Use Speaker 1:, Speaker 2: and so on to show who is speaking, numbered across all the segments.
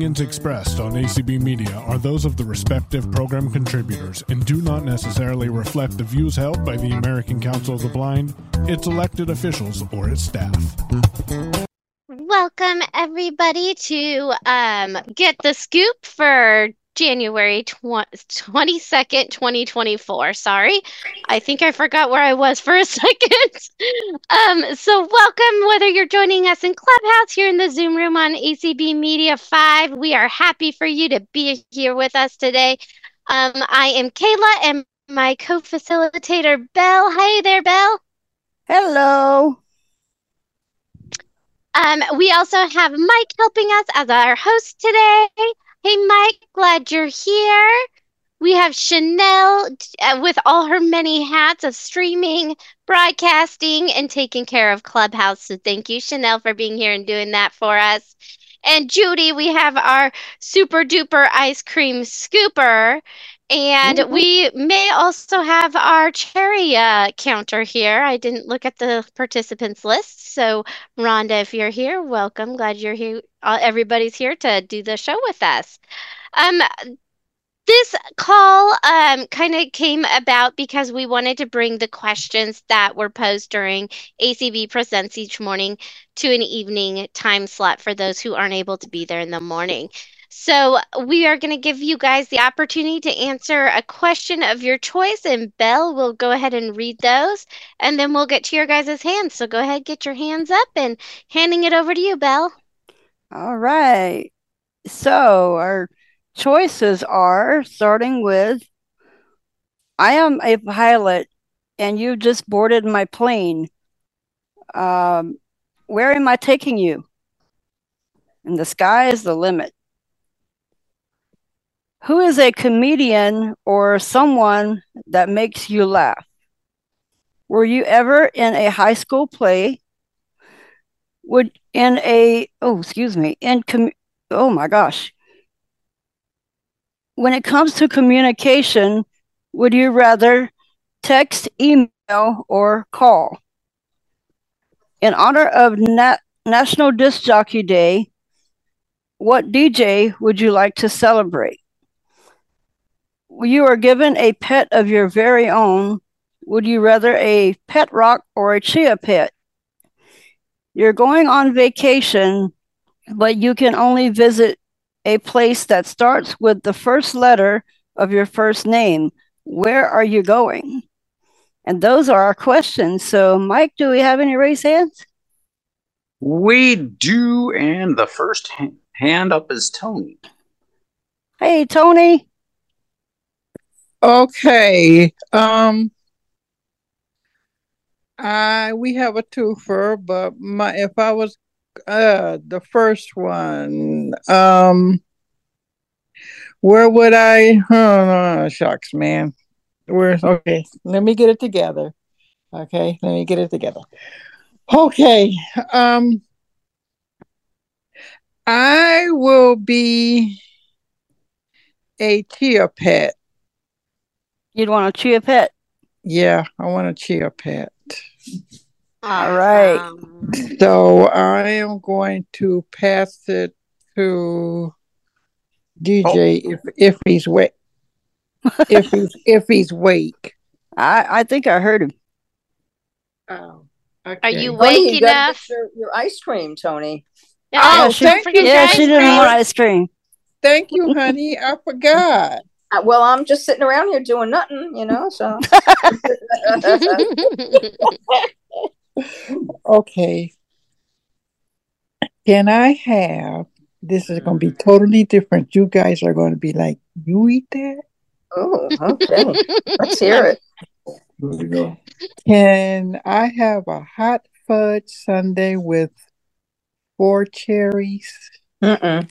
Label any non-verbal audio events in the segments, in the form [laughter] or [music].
Speaker 1: opinions expressed on ACB Media are those of the respective program contributors and do not necessarily reflect the views held by the American Council of the Blind, its elected officials, or its staff.
Speaker 2: Welcome, everybody, to um, Get the Scoop for January tw- 22nd, 2024. Sorry, I think I forgot where I was for a [laughs] second. um, so, welcome, whether you're joining us in Clubhouse here in the Zoom room on ACB Media 5. We are happy for you to be here with us today. Um, I am Kaila and my co facilitator, Bel. Hey there, Bel.
Speaker 3: Hello.
Speaker 2: Um, we also have Mike helping us as our host today. Hey, Mike, glad you're here. We have Chanel uh, with all her many hats of streaming, broadcasting, and taking care of Clubhouse. So thank you, Chanel, for being here and doing that for us. And Judy, we have our super duper ice cream scooper. And mm-hmm. we may also have our cherry uh, counter here. I didn't look at the participants list. So, Rhonda, if you're here, welcome. Glad you're here. Uh, everybody's here to do the show with us. Um, this call um, kind of came about because we wanted to bring the questions that were posed during ACB Presents each morning to an evening time slot for those who aren't able to be there in the morning. So we are going to give you guys the opportunity to answer a question of your choice, and Bel will go ahead and read those, and then we'll get to your guys' hands. So go ahead, get your hands up, and handing it over to you, Bel.
Speaker 3: All right. So our choices are starting with I am a pilot, and you just boarded my plane. Um, where am I taking you? And the sky is the limit. Who is a comedian or someone that makes you laugh? Were you ever in a high school play? Would in a oh excuse me in com oh my gosh. When it comes to communication, would you rather text, email, or call? In honor of Na- National Disc Jockey Day, what DJ would you like to celebrate? You are given a pet of your very own, would you rather a pet rock or a chia pet? You're going on vacation, but you can only visit a place that starts with the first letter of your first name. Where are you going? And those are our questions. So, Mike, do we have any raised hands?
Speaker 4: We do. And the first hand up is Tony.
Speaker 3: Hey, Tony.
Speaker 5: Okay. Um I we have a twofer, but my if I was uh the first one, um where would I oh, shucks man. Where okay, let me get it together. Okay, let me get it together. Okay. Um I will be a chia pet
Speaker 3: You'd want a chia pet.
Speaker 5: Yeah, I want to cheer a pet.
Speaker 3: All right.
Speaker 5: Um, so I am going to pass it to DJ oh. if if he's wake. [laughs] if he's if he's wake.
Speaker 3: I I think I heard him.
Speaker 2: Oh. Okay. Are you wake you enough?
Speaker 6: Your, your, ice cream, Tony.
Speaker 5: Oh, oh she,
Speaker 3: yeah, she didn't want ice cream.
Speaker 5: Thank you, [laughs] honey. I forgot.
Speaker 6: Well, I'm just sitting around here doing nothing, you know. So, [laughs]
Speaker 5: okay. Can I have? This is going to be totally different. You guys are going to be like, "You eat that?"
Speaker 6: Oh, okay. Let's hear it.
Speaker 5: We go. Can I have a hot fudge sundae with four cherries?
Speaker 6: Mm-mm.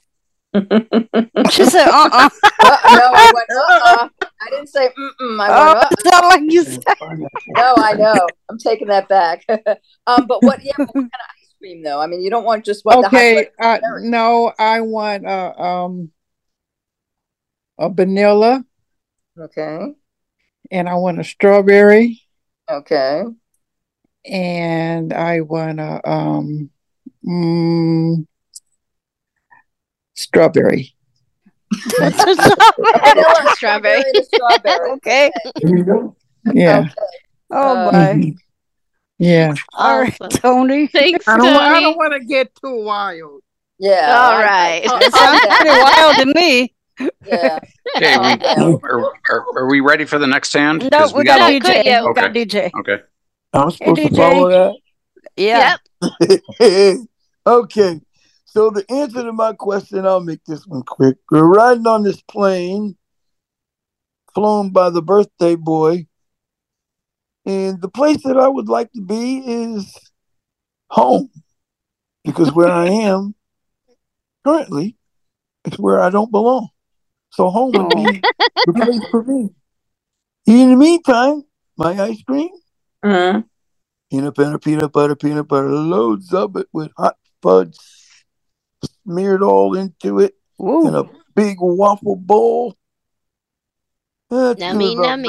Speaker 3: She said, uh uh-uh. [laughs]
Speaker 6: uh. No, I went, uh uh. I didn't say, mm-mm. I went, uh
Speaker 3: uh. like you said.
Speaker 6: No, I know. I'm taking that back. [laughs] um, but what, yeah, what kind of ice cream, though? I mean, you don't want just what
Speaker 5: Okay. Uh, no, I want uh, um, a vanilla.
Speaker 6: Okay.
Speaker 5: And I want a strawberry.
Speaker 6: Okay.
Speaker 5: And I want a, um, mm, Strawberry.
Speaker 6: Vanilla,
Speaker 2: Strawberry.
Speaker 6: to strawberry. [laughs]
Speaker 3: okay.
Speaker 5: Yeah.
Speaker 3: Oh
Speaker 6: Uh,
Speaker 3: my.
Speaker 5: Yeah.
Speaker 3: All right,
Speaker 2: Awesome.
Speaker 3: Tony.
Speaker 2: Thanks,
Speaker 5: I don't, I don't want to get too wild.
Speaker 6: Yeah.
Speaker 2: All
Speaker 6: I-
Speaker 2: right.
Speaker 6: I-
Speaker 3: It sounds pretty wild to me.
Speaker 6: Yeah. [laughs]
Speaker 4: Okay, we, are, are, are we ready for the next hand?
Speaker 3: No,
Speaker 4: 'Cause
Speaker 3: we got
Speaker 2: got-
Speaker 3: DJ.
Speaker 2: Quit you.
Speaker 3: We got DJ.
Speaker 4: Okay.
Speaker 7: I'm supposed
Speaker 3: Hey,
Speaker 7: to follow that?
Speaker 3: Yeah.
Speaker 2: Yep. [laughs]
Speaker 7: okay. So the answer to my question, I'll make this one quick. We're riding on this plane, flown by the birthday boy, and the place that I would like to be is home, because where I [laughs] am currently is where I don't belong. So home would be [laughs] the place for me. In the meantime, my ice cream,
Speaker 6: Mhm.
Speaker 7: peanut butter, peanut butter, peanut butter, loads of it with hot fudge smeared all into it in a big waffle bowl. That's
Speaker 2: Nummy,
Speaker 7: about
Speaker 2: nummy.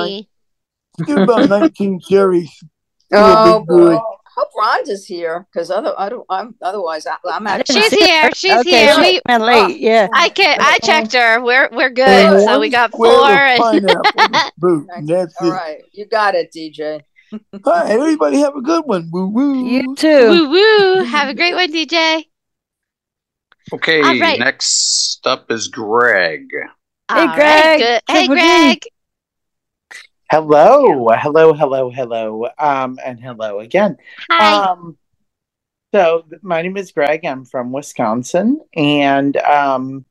Speaker 7: nine- give about [laughs] 19 cherries.
Speaker 6: Oh,
Speaker 7: big boy.
Speaker 6: boy. Hope Rhonda's here because other, I don't, I'm otherwise I, I'm
Speaker 3: I
Speaker 6: actually.
Speaker 3: didn't
Speaker 2: She's here. She's
Speaker 3: okay,
Speaker 2: here.
Speaker 3: she
Speaker 2: We,
Speaker 3: came in late. Oh, yeah.
Speaker 2: I can I checked her. We're we're
Speaker 7: And
Speaker 2: good. So we got four.
Speaker 7: of
Speaker 2: And
Speaker 7: pineapple in the [laughs] boot, and that's
Speaker 6: All
Speaker 7: it.
Speaker 6: right, you got it, DJ.
Speaker 7: All right, everybody have a good one. Woo woo.
Speaker 3: You too.
Speaker 2: woo woo. Have a great one, DJ.
Speaker 4: Okay,
Speaker 2: All right.
Speaker 4: next up is Greg.
Speaker 2: Hey,
Speaker 3: Greg.
Speaker 2: good. Hey,
Speaker 3: Triple
Speaker 2: Greg.
Speaker 8: Hello, hello, hello, hello, um, and hello again.
Speaker 2: Hi.
Speaker 8: Um, so my name is Greg. I'm from Wisconsin, and um,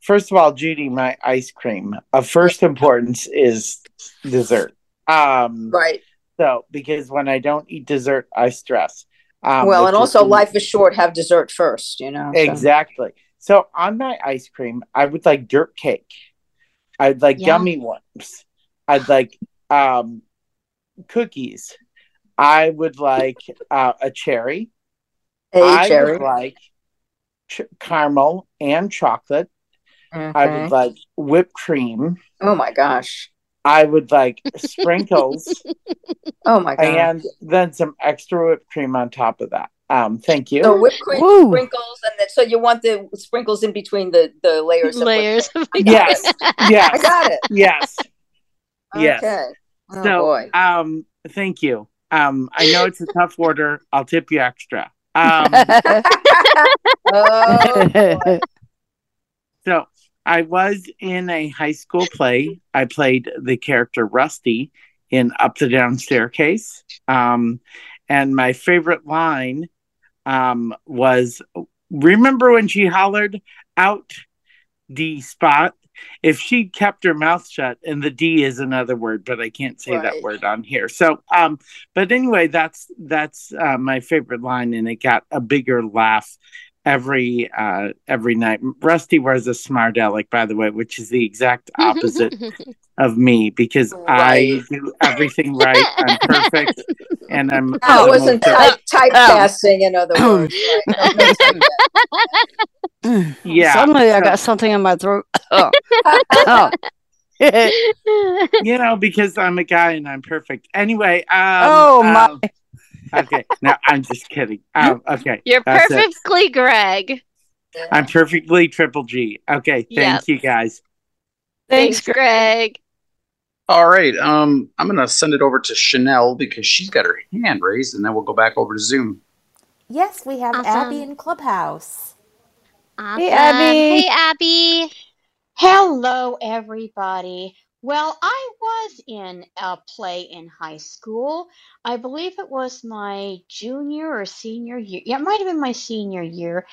Speaker 8: first of all, Judy, my ice cream of first importance is dessert. Um,
Speaker 6: Right.
Speaker 8: so because when I don't eat dessert, I stress. Um,
Speaker 6: well, and also,
Speaker 8: the-
Speaker 6: life is short. Have dessert first. You know. so.
Speaker 8: Exactly. So on my ice cream, I would like dirt cake. I'd like
Speaker 2: Yum.
Speaker 8: gummy worms. I'd like um, cookies. I would like uh, a cherry.
Speaker 6: Hey,
Speaker 8: I
Speaker 6: Cherry.
Speaker 8: would like ch- caramel and chocolate. I
Speaker 6: Mhm.
Speaker 8: would like whipped cream.
Speaker 6: Oh my gosh.
Speaker 8: I would like sprinkles [laughs]
Speaker 6: Oh my god!
Speaker 8: and then some extra whipped cream on top of that. Um, thank you.
Speaker 6: So whipped cream,
Speaker 3: Woo.
Speaker 6: sprinkles, and then so you want the sprinkles in between the the layers. of whipped
Speaker 2: Layers.
Speaker 6: cream. I
Speaker 8: yes, [laughs] yes,
Speaker 6: I got it.
Speaker 8: yes. Yes.
Speaker 6: Okay. Oh
Speaker 8: so,
Speaker 6: boy.
Speaker 8: um, thank you. Um, I know it's a tough order. I'll tip you extra. Um, [laughs]
Speaker 6: Oh,
Speaker 8: so I was in a high school play. I played the character Rusty in Up the Down Staircase. Um, and my favorite line um, was remember when she hollered out D spot? If she'd kept her mouth shut, and the D is another word, but I can't say that word on here. So, um, but anyway, that's that's uh, my favorite line, and it got a bigger laugh every uh every night. Rusty wears a smart aleck, by the way, which is the exact [laughs] opposite of me because
Speaker 6: Right.
Speaker 8: I do everything right. I'm perfect, [laughs] and I'm.
Speaker 6: That
Speaker 8: the
Speaker 6: wasn't type, typecasting, in other words. Right? Don't mess [laughs] with
Speaker 8: yeah.
Speaker 3: Suddenly, I got something in my throat. Oh. oh.
Speaker 8: you know, because I'm a guy and I'm perfect. Anyway, um,
Speaker 3: Oh, my.
Speaker 8: um, okay, no, I'm just kidding. Um, okay,
Speaker 2: You're
Speaker 8: that's it.
Speaker 2: perfectly Greg.
Speaker 8: I'm perfectly triple G. Okay, thank
Speaker 2: Yep.
Speaker 8: you guys.
Speaker 3: Thanks,
Speaker 2: Thanks, Greg.
Speaker 4: All right. Um, I'm gonna send it over to Chanel because she's got her hand raised, and then we'll go back over to Zoom.
Speaker 9: Yes, we have
Speaker 2: Awesome.
Speaker 9: Abby in Clubhouse.
Speaker 2: Awesome.
Speaker 3: Hey, Abby.
Speaker 2: Hey, Abby.
Speaker 10: Hello, everybody. Well, I was in a play in high school. I believe it was my junior or senior year. Yeah, it might have been my senior year.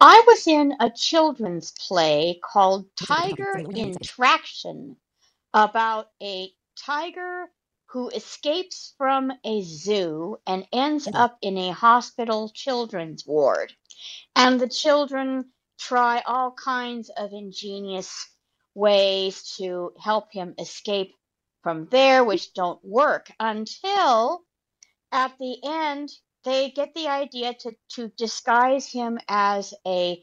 Speaker 10: I was in a children's play called Tiger in Traction about a tiger who escapes from a zoo and ends up in a hospital children's ward. And the children try all kinds of ingenious ways to help him escape from there, which don't work until at the end they get the idea to, to disguise him as a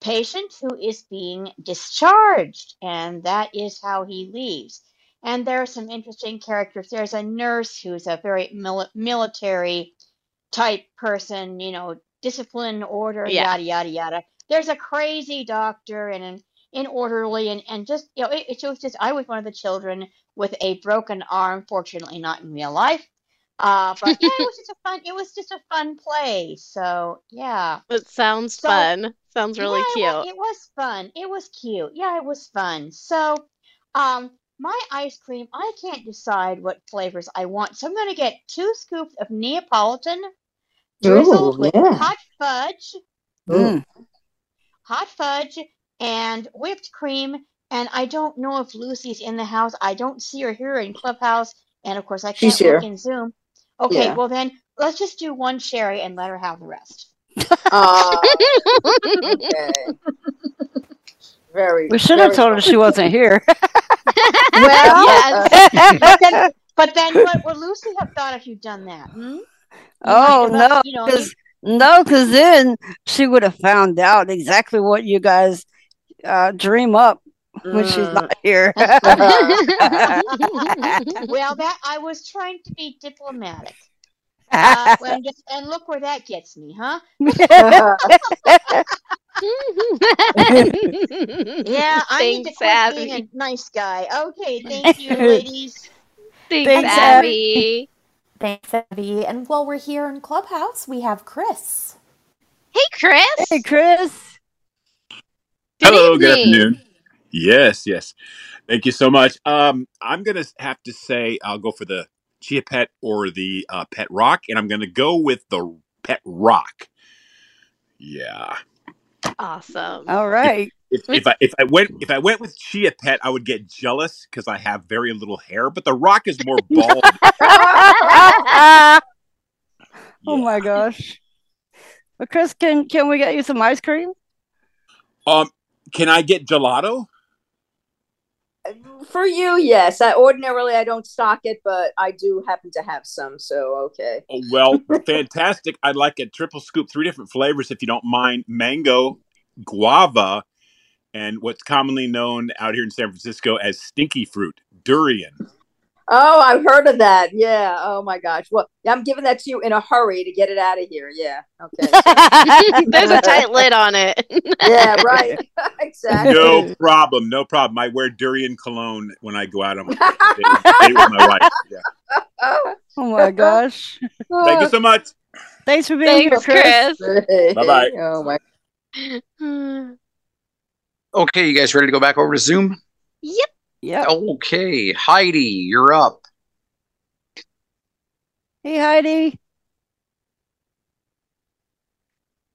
Speaker 10: patient who is being discharged, and that is how he leaves. And there are some interesting characters. There's a nurse who's a very mili- military type person, you know, discipline, order,
Speaker 2: Yeah.
Speaker 10: yada yada yada. There's a crazy doctor and an inorderly and and just you know it, it was just I was one of the children with a broken arm. Fortunately, not in real life. Uh, but yeah, it was [laughs] just a fun. It was just a fun play. So yeah.
Speaker 2: It sounds
Speaker 10: So
Speaker 2: fun. Sounds really
Speaker 10: yeah, it was,
Speaker 2: cute.
Speaker 10: it was fun. It was cute. Yeah, it was fun. So, um, my ice cream, I can't decide what flavors I want. So I'm gonna get two scoops of Neapolitan drizzled
Speaker 6: Ooh,
Speaker 10: with hot fudge,
Speaker 3: Mm.
Speaker 10: hot fudge, and whipped cream. And I don't know if Lucy's in the house. I don't see her here in Clubhouse, and of course I can't look
Speaker 6: here.
Speaker 10: in Zoom. Okay,
Speaker 6: Yeah.
Speaker 10: well then let's just do one sherry and let her have the rest.
Speaker 6: Uh, okay. Very.
Speaker 3: We should have
Speaker 6: very
Speaker 3: told her she wasn't here. [laughs]
Speaker 6: Well, [laughs]
Speaker 2: Yes.
Speaker 10: but then, but then what would Lucy have thought if you'd done that? Hmm? You
Speaker 3: oh
Speaker 10: might have,
Speaker 3: no,
Speaker 10: you know,
Speaker 3: because no, because then she would have found out exactly what you guys uh, dream up when she's
Speaker 6: Mm.
Speaker 3: not here. [laughs]
Speaker 10: well, that I was trying to be diplomatic. Uh, [laughs] and, just, and look where that gets me, huh? Yeah, I need to
Speaker 2: Thanks,
Speaker 10: quit being a nice guy. Okay, thank you, [laughs] ladies.
Speaker 2: Thanks,
Speaker 3: Thanks,
Speaker 2: Abby.
Speaker 9: Thanks, Abby. And while we're here in Clubhouse, we have Chris.
Speaker 2: Hey, Chris.
Speaker 3: hey, Chris.
Speaker 2: Good
Speaker 11: Hello, good
Speaker 2: evening.
Speaker 11: afternoon. Yes, yes. Thank you so much. Um, I'm gonna have to say I'll go for the Chia Pet or the uh, Pet Rock, and I'm gonna go with the Pet Rock. Yeah.
Speaker 2: Awesome.
Speaker 3: All right.
Speaker 11: If, if I if I went if I went with Chia Pet, I would get jealous because I have very little hair, but the Rock is more [laughs] bald. [laughs]
Speaker 3: oh
Speaker 11: Yeah.
Speaker 3: my gosh. Well, Chris, can can we get you some ice cream?
Speaker 11: Um, can I get gelato?
Speaker 6: For you, yes. I ordinarily I don't stock it, but I do happen to have some. So okay.
Speaker 11: Oh, well, fantastic. I'd like a triple scoop, three different flavors, if you don't mind mango, guava, and what's commonly known out here in San Francisco as stinky fruit, durian.
Speaker 6: Oh, I've heard of that. Yeah. Oh my gosh. Well, I'm giving that to you in a hurry to get it out of here. Yeah. Okay. [laughs] [laughs]
Speaker 2: There's a tight lid on it. [laughs]
Speaker 6: yeah. Right. exactly.
Speaker 11: No problem. No problem. I wear durian cologne when I go out on my date, date with my wife. Yeah.
Speaker 3: Oh my gosh.
Speaker 11: Thank you so much.
Speaker 3: Thanks for being
Speaker 2: Thanks,
Speaker 3: here, Chris.
Speaker 2: Chris.
Speaker 11: Bye-bye.
Speaker 6: Oh my. [sighs]
Speaker 4: Okay, you guys ready to go back over to Zoom?
Speaker 2: Yep.
Speaker 3: Yep.
Speaker 4: Okay, Heidi, you're up.
Speaker 3: Hey, Heidi.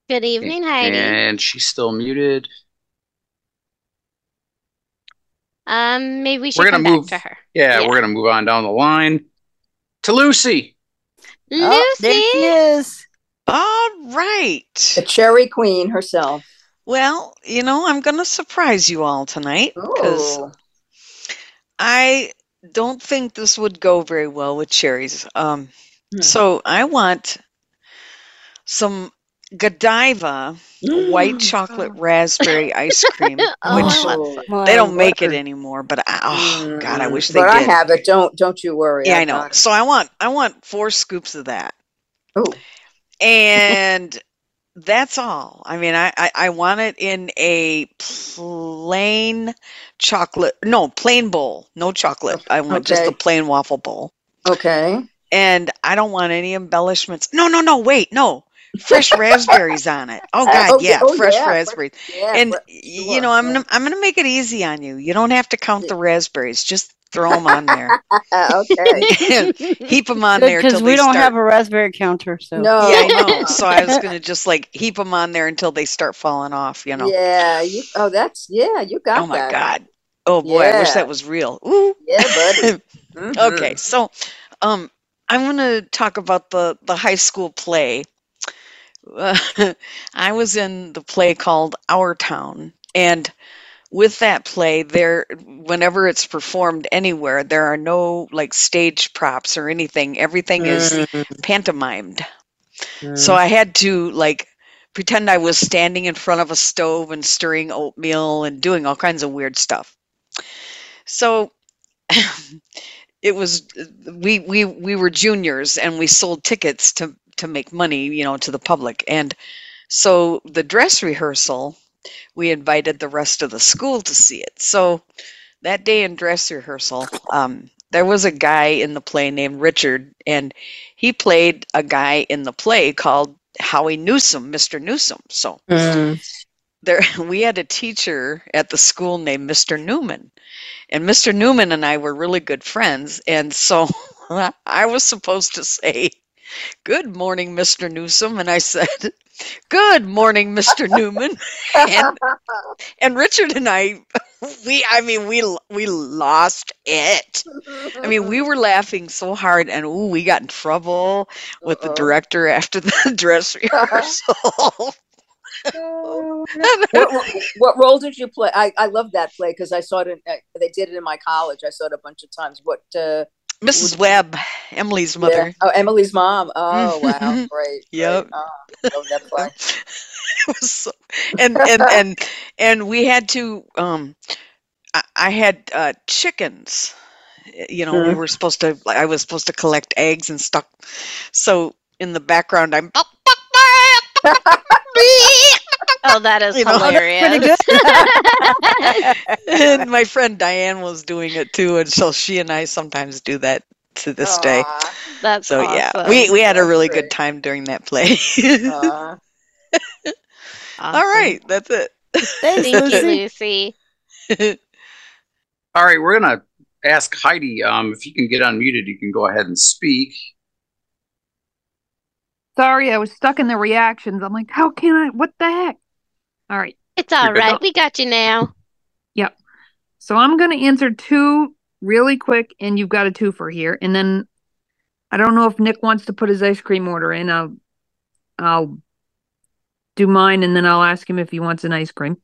Speaker 2: Good evening, Heidi.
Speaker 4: And she's still muted.
Speaker 2: Um, maybe we should
Speaker 4: We're gonna move.
Speaker 2: back to her.
Speaker 4: Yeah,
Speaker 2: Yeah.
Speaker 4: we're gonna move on down the line to Lucy.
Speaker 3: Oh, there
Speaker 2: Lucy.
Speaker 3: she is.
Speaker 12: All right.
Speaker 6: The cherry queen herself.
Speaker 12: Well, you know, I'm going to surprise you all tonight because
Speaker 6: Oh.
Speaker 12: I don't think this would go very well with cherries. Um,
Speaker 6: Hmm.
Speaker 12: so I want some Godiva white chocolate raspberry ice cream, [laughs]
Speaker 2: Oh,
Speaker 12: which
Speaker 6: Oh.
Speaker 12: They don't make it anymore. But I, oh God, I wish they
Speaker 6: But I
Speaker 12: did.
Speaker 6: have it. Don't don't you worry.
Speaker 12: Yeah, I
Speaker 6: I've
Speaker 12: know. So I want I want four scoops of that.
Speaker 6: Oh.
Speaker 12: and that's all. I mean, I, I I want it in a plain chocolate, no plain bowl, no chocolate. I want just a plain waffle bowl,
Speaker 6: Okay.
Speaker 12: and I don't want any embellishments. No, no, no. Wait, no. Fresh raspberries on it. Oh
Speaker 6: Uh, [laughs]
Speaker 12: God,
Speaker 6: oh,
Speaker 12: yeah,
Speaker 6: oh,
Speaker 12: fresh
Speaker 6: yeah,
Speaker 12: raspberries.
Speaker 6: Yeah.
Speaker 12: And
Speaker 6: sure,
Speaker 12: you know, I'm gonna I'm gonna make it easy on you. You don't have to count the raspberries. Just throw them on there. [laughs]
Speaker 6: Okay. [laughs]
Speaker 12: Heap them on there
Speaker 3: Because we don't
Speaker 12: start.
Speaker 3: have a raspberry counter, so
Speaker 6: No.
Speaker 12: Yeah, I know. [laughs] So I was gonna just like heap them on there until they start falling off. You know.
Speaker 6: Yeah. You. Oh, that's yeah. You got
Speaker 12: Oh my
Speaker 6: that.
Speaker 12: God. Oh boy, I wish that was real. Ooh.
Speaker 6: Yeah, buddy. Mhm.
Speaker 12: Okay, so um, I'm gonna talk about the the high school play. Uh, I was in the play called Our Town, and with that play, there, whenever it's performed anywhere, there are no like stage props or anything. Everything is
Speaker 6: Mm,
Speaker 12: pantomimed.
Speaker 6: mm.
Speaker 12: So I had to like pretend I was standing in front of a stove and stirring oatmeal and doing all kinds of weird stuff. So [laughs] it was we we we were juniors and we sold tickets to to make money, you know, to the public. And so the dress rehearsal, we invited the rest of the school to see it. So that day in dress rehearsal, um, there was a guy in the play named Richard, and he played a guy in the play called Howie Newsom, Mr. Newsom. So there [laughs] we had a teacher at the school named Mr. Newman. And Mr. Newman and I were really good friends. And so [laughs] I was supposed to say, Good morning, Mr. Newsom. And I said, Good morning, Mr. Newman. and, [laughs] and Richard and I, we, I mean, we, we lost it. I mean, we were laughing so hard and ooh, we got in trouble with the director after the [laughs] dress [laughs] rehearsal.
Speaker 6: what, what, what role did you play? I, I love that play because I saw it. In, uh, they did it in my college. I saw it a bunch of times. What? Uh,
Speaker 12: Mrs. Webb, Emily's mother.
Speaker 6: Yeah. Oh, Emily's mom. Oh, wow, great.
Speaker 12: Yep.
Speaker 6: Great. Oh, love
Speaker 12: it was so, and and and and we had to. Um, I, I had uh, chickens. You know, we
Speaker 6: Mhm.
Speaker 12: were supposed to. I was supposed to collect eggs and stuff. So in the background, I'm.
Speaker 2: Oh, that is [laughs]
Speaker 12: You know, that's
Speaker 2: hilarious.
Speaker 12: pretty [laughs] and my friend Diane was doing it too, and so she and I sometimes do that to this day.
Speaker 2: That's
Speaker 12: so yeah, we we had a really
Speaker 2: great.
Speaker 12: good time during that play.
Speaker 6: Uh, [laughs]
Speaker 12: All right, that's it.
Speaker 2: Thank you, Lucy.
Speaker 4: All right, we're gonna ask Heidi. Um, if you can get unmuted, you can go ahead and speak.
Speaker 13: Sorry, I was stuck in the reactions. I'm like, how can I? What the heck? All right.
Speaker 2: It's all right.
Speaker 13: You're good.
Speaker 2: right. We got you now.
Speaker 13: Yep. So I'm going to answer two really quick, and you've got a twofer here. And then I don't know if Nick wants to put his ice cream order in. I'll, I'll do mine, and then I'll ask him if he wants an ice cream.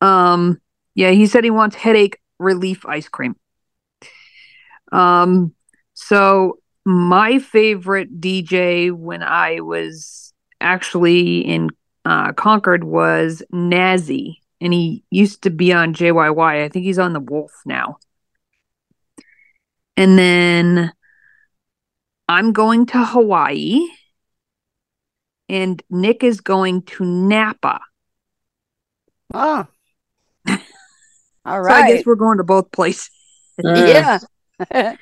Speaker 13: Um, yeah, he said he wants headache relief ice cream. Um, so my favorite DJ when I was actually in uh, Concord was Nazi, and he used to be on JYY. I think he's on the Wolf now. And then I'm going to Hawaii, and Nick is going to Napa.
Speaker 3: Oh. [laughs] All right.
Speaker 13: So I guess we're going to both places.
Speaker 3: Yeah. [laughs]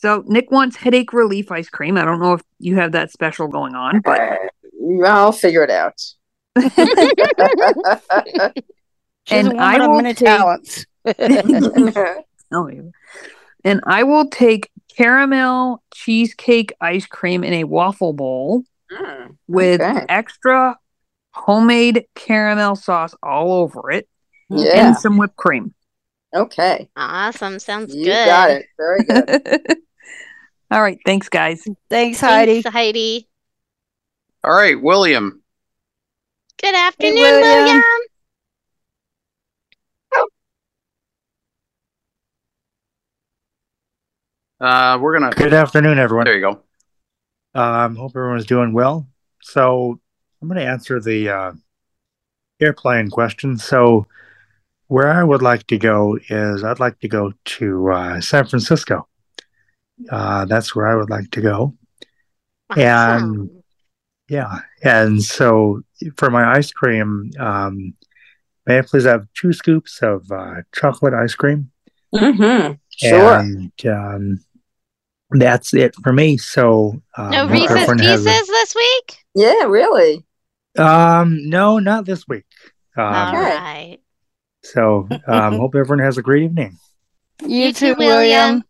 Speaker 13: So Nick wants headache relief ice cream. I don't know if you have that special going on, but [laughs]
Speaker 6: I'll figure it out. [laughs]
Speaker 3: She's a
Speaker 13: and
Speaker 3: woman
Speaker 13: I
Speaker 3: of
Speaker 13: will
Speaker 3: many
Speaker 13: take-
Speaker 3: talents.
Speaker 13: Oh, [laughs] yeah. And I will take caramel cheesecake ice cream in a waffle bowl
Speaker 6: Mm,
Speaker 13: with
Speaker 6: okay.
Speaker 13: extra homemade caramel sauce all over it
Speaker 6: Yeah.
Speaker 13: and some whipped cream.
Speaker 6: Okay.
Speaker 2: Awesome. Sounds
Speaker 6: You
Speaker 2: good.
Speaker 6: got it. Very good. [laughs]
Speaker 13: All right. Thanks, guys.
Speaker 3: Thanks, Heidi.
Speaker 2: Thanks, Heidi.
Speaker 4: All right, William.
Speaker 2: Good afternoon,
Speaker 3: William.
Speaker 2: William.
Speaker 4: Uh, we're gonna.
Speaker 14: Good afternoon, everyone.
Speaker 4: There you go.
Speaker 14: Um, hope everyone's doing well. So I'm going to answer the uh, airplane question. So where I would like to go is I'd like to go to uh, San Francisco. Uh, that's where I would like to go. And yeah, and so for my ice cream, um, may I please have two scoops of uh, chocolate ice cream?
Speaker 6: Mm-hmm. Sure.
Speaker 14: And um, that's it for me. So um,
Speaker 2: No
Speaker 14: hope
Speaker 2: Reese's Pieces
Speaker 14: a-
Speaker 2: this week?
Speaker 6: Yeah, really.
Speaker 14: Um, no, not this week. Um,
Speaker 2: All right.
Speaker 14: So, um, hope everyone has a great evening.
Speaker 3: You,
Speaker 2: You too,
Speaker 3: too, William.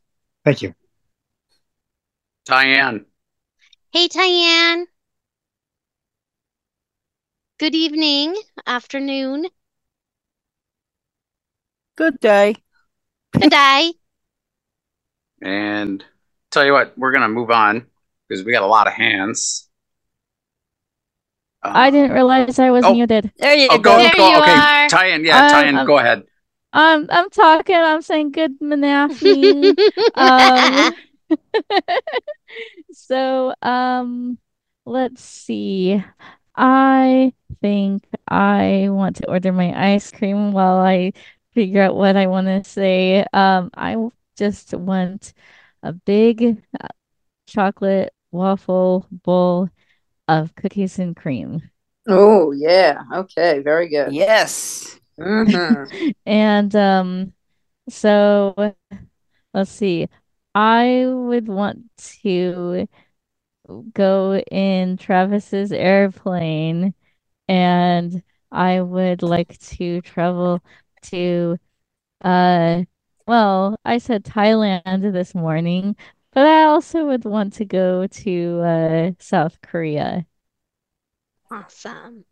Speaker 14: Thank you.
Speaker 4: Diane.
Speaker 2: Hey, Tyann. Good evening, afternoon,
Speaker 3: Good day.
Speaker 2: good day.
Speaker 4: And tell you what, we're gonna move on because we got a lot of hands.
Speaker 15: I didn't realize I was
Speaker 4: Oh.
Speaker 15: muted.
Speaker 3: There you
Speaker 4: Oh, go,
Speaker 2: There
Speaker 4: go.
Speaker 2: you
Speaker 4: okay,
Speaker 2: are.
Speaker 4: Tyan, yeah,
Speaker 15: Um,
Speaker 4: Tyan,
Speaker 15: um,
Speaker 4: go ahead.
Speaker 15: Um, I'm talking. I'm saying good Manafi. [laughs] um, [laughs] so um, let's see. I think I want to order my ice cream while I figure out what I want to say. Um, I w- just want a big uh, chocolate waffle bowl of cookies and cream.
Speaker 6: Oh yeah. Okay. Very good.
Speaker 3: Yes.
Speaker 6: Mhm. [laughs]
Speaker 15: And um, so let's see. I would want to go in Travis's airplane, and I would like to travel to uh, well, I said Thailand this morning, but I also would want to go to uh South Korea.
Speaker 2: Awesome.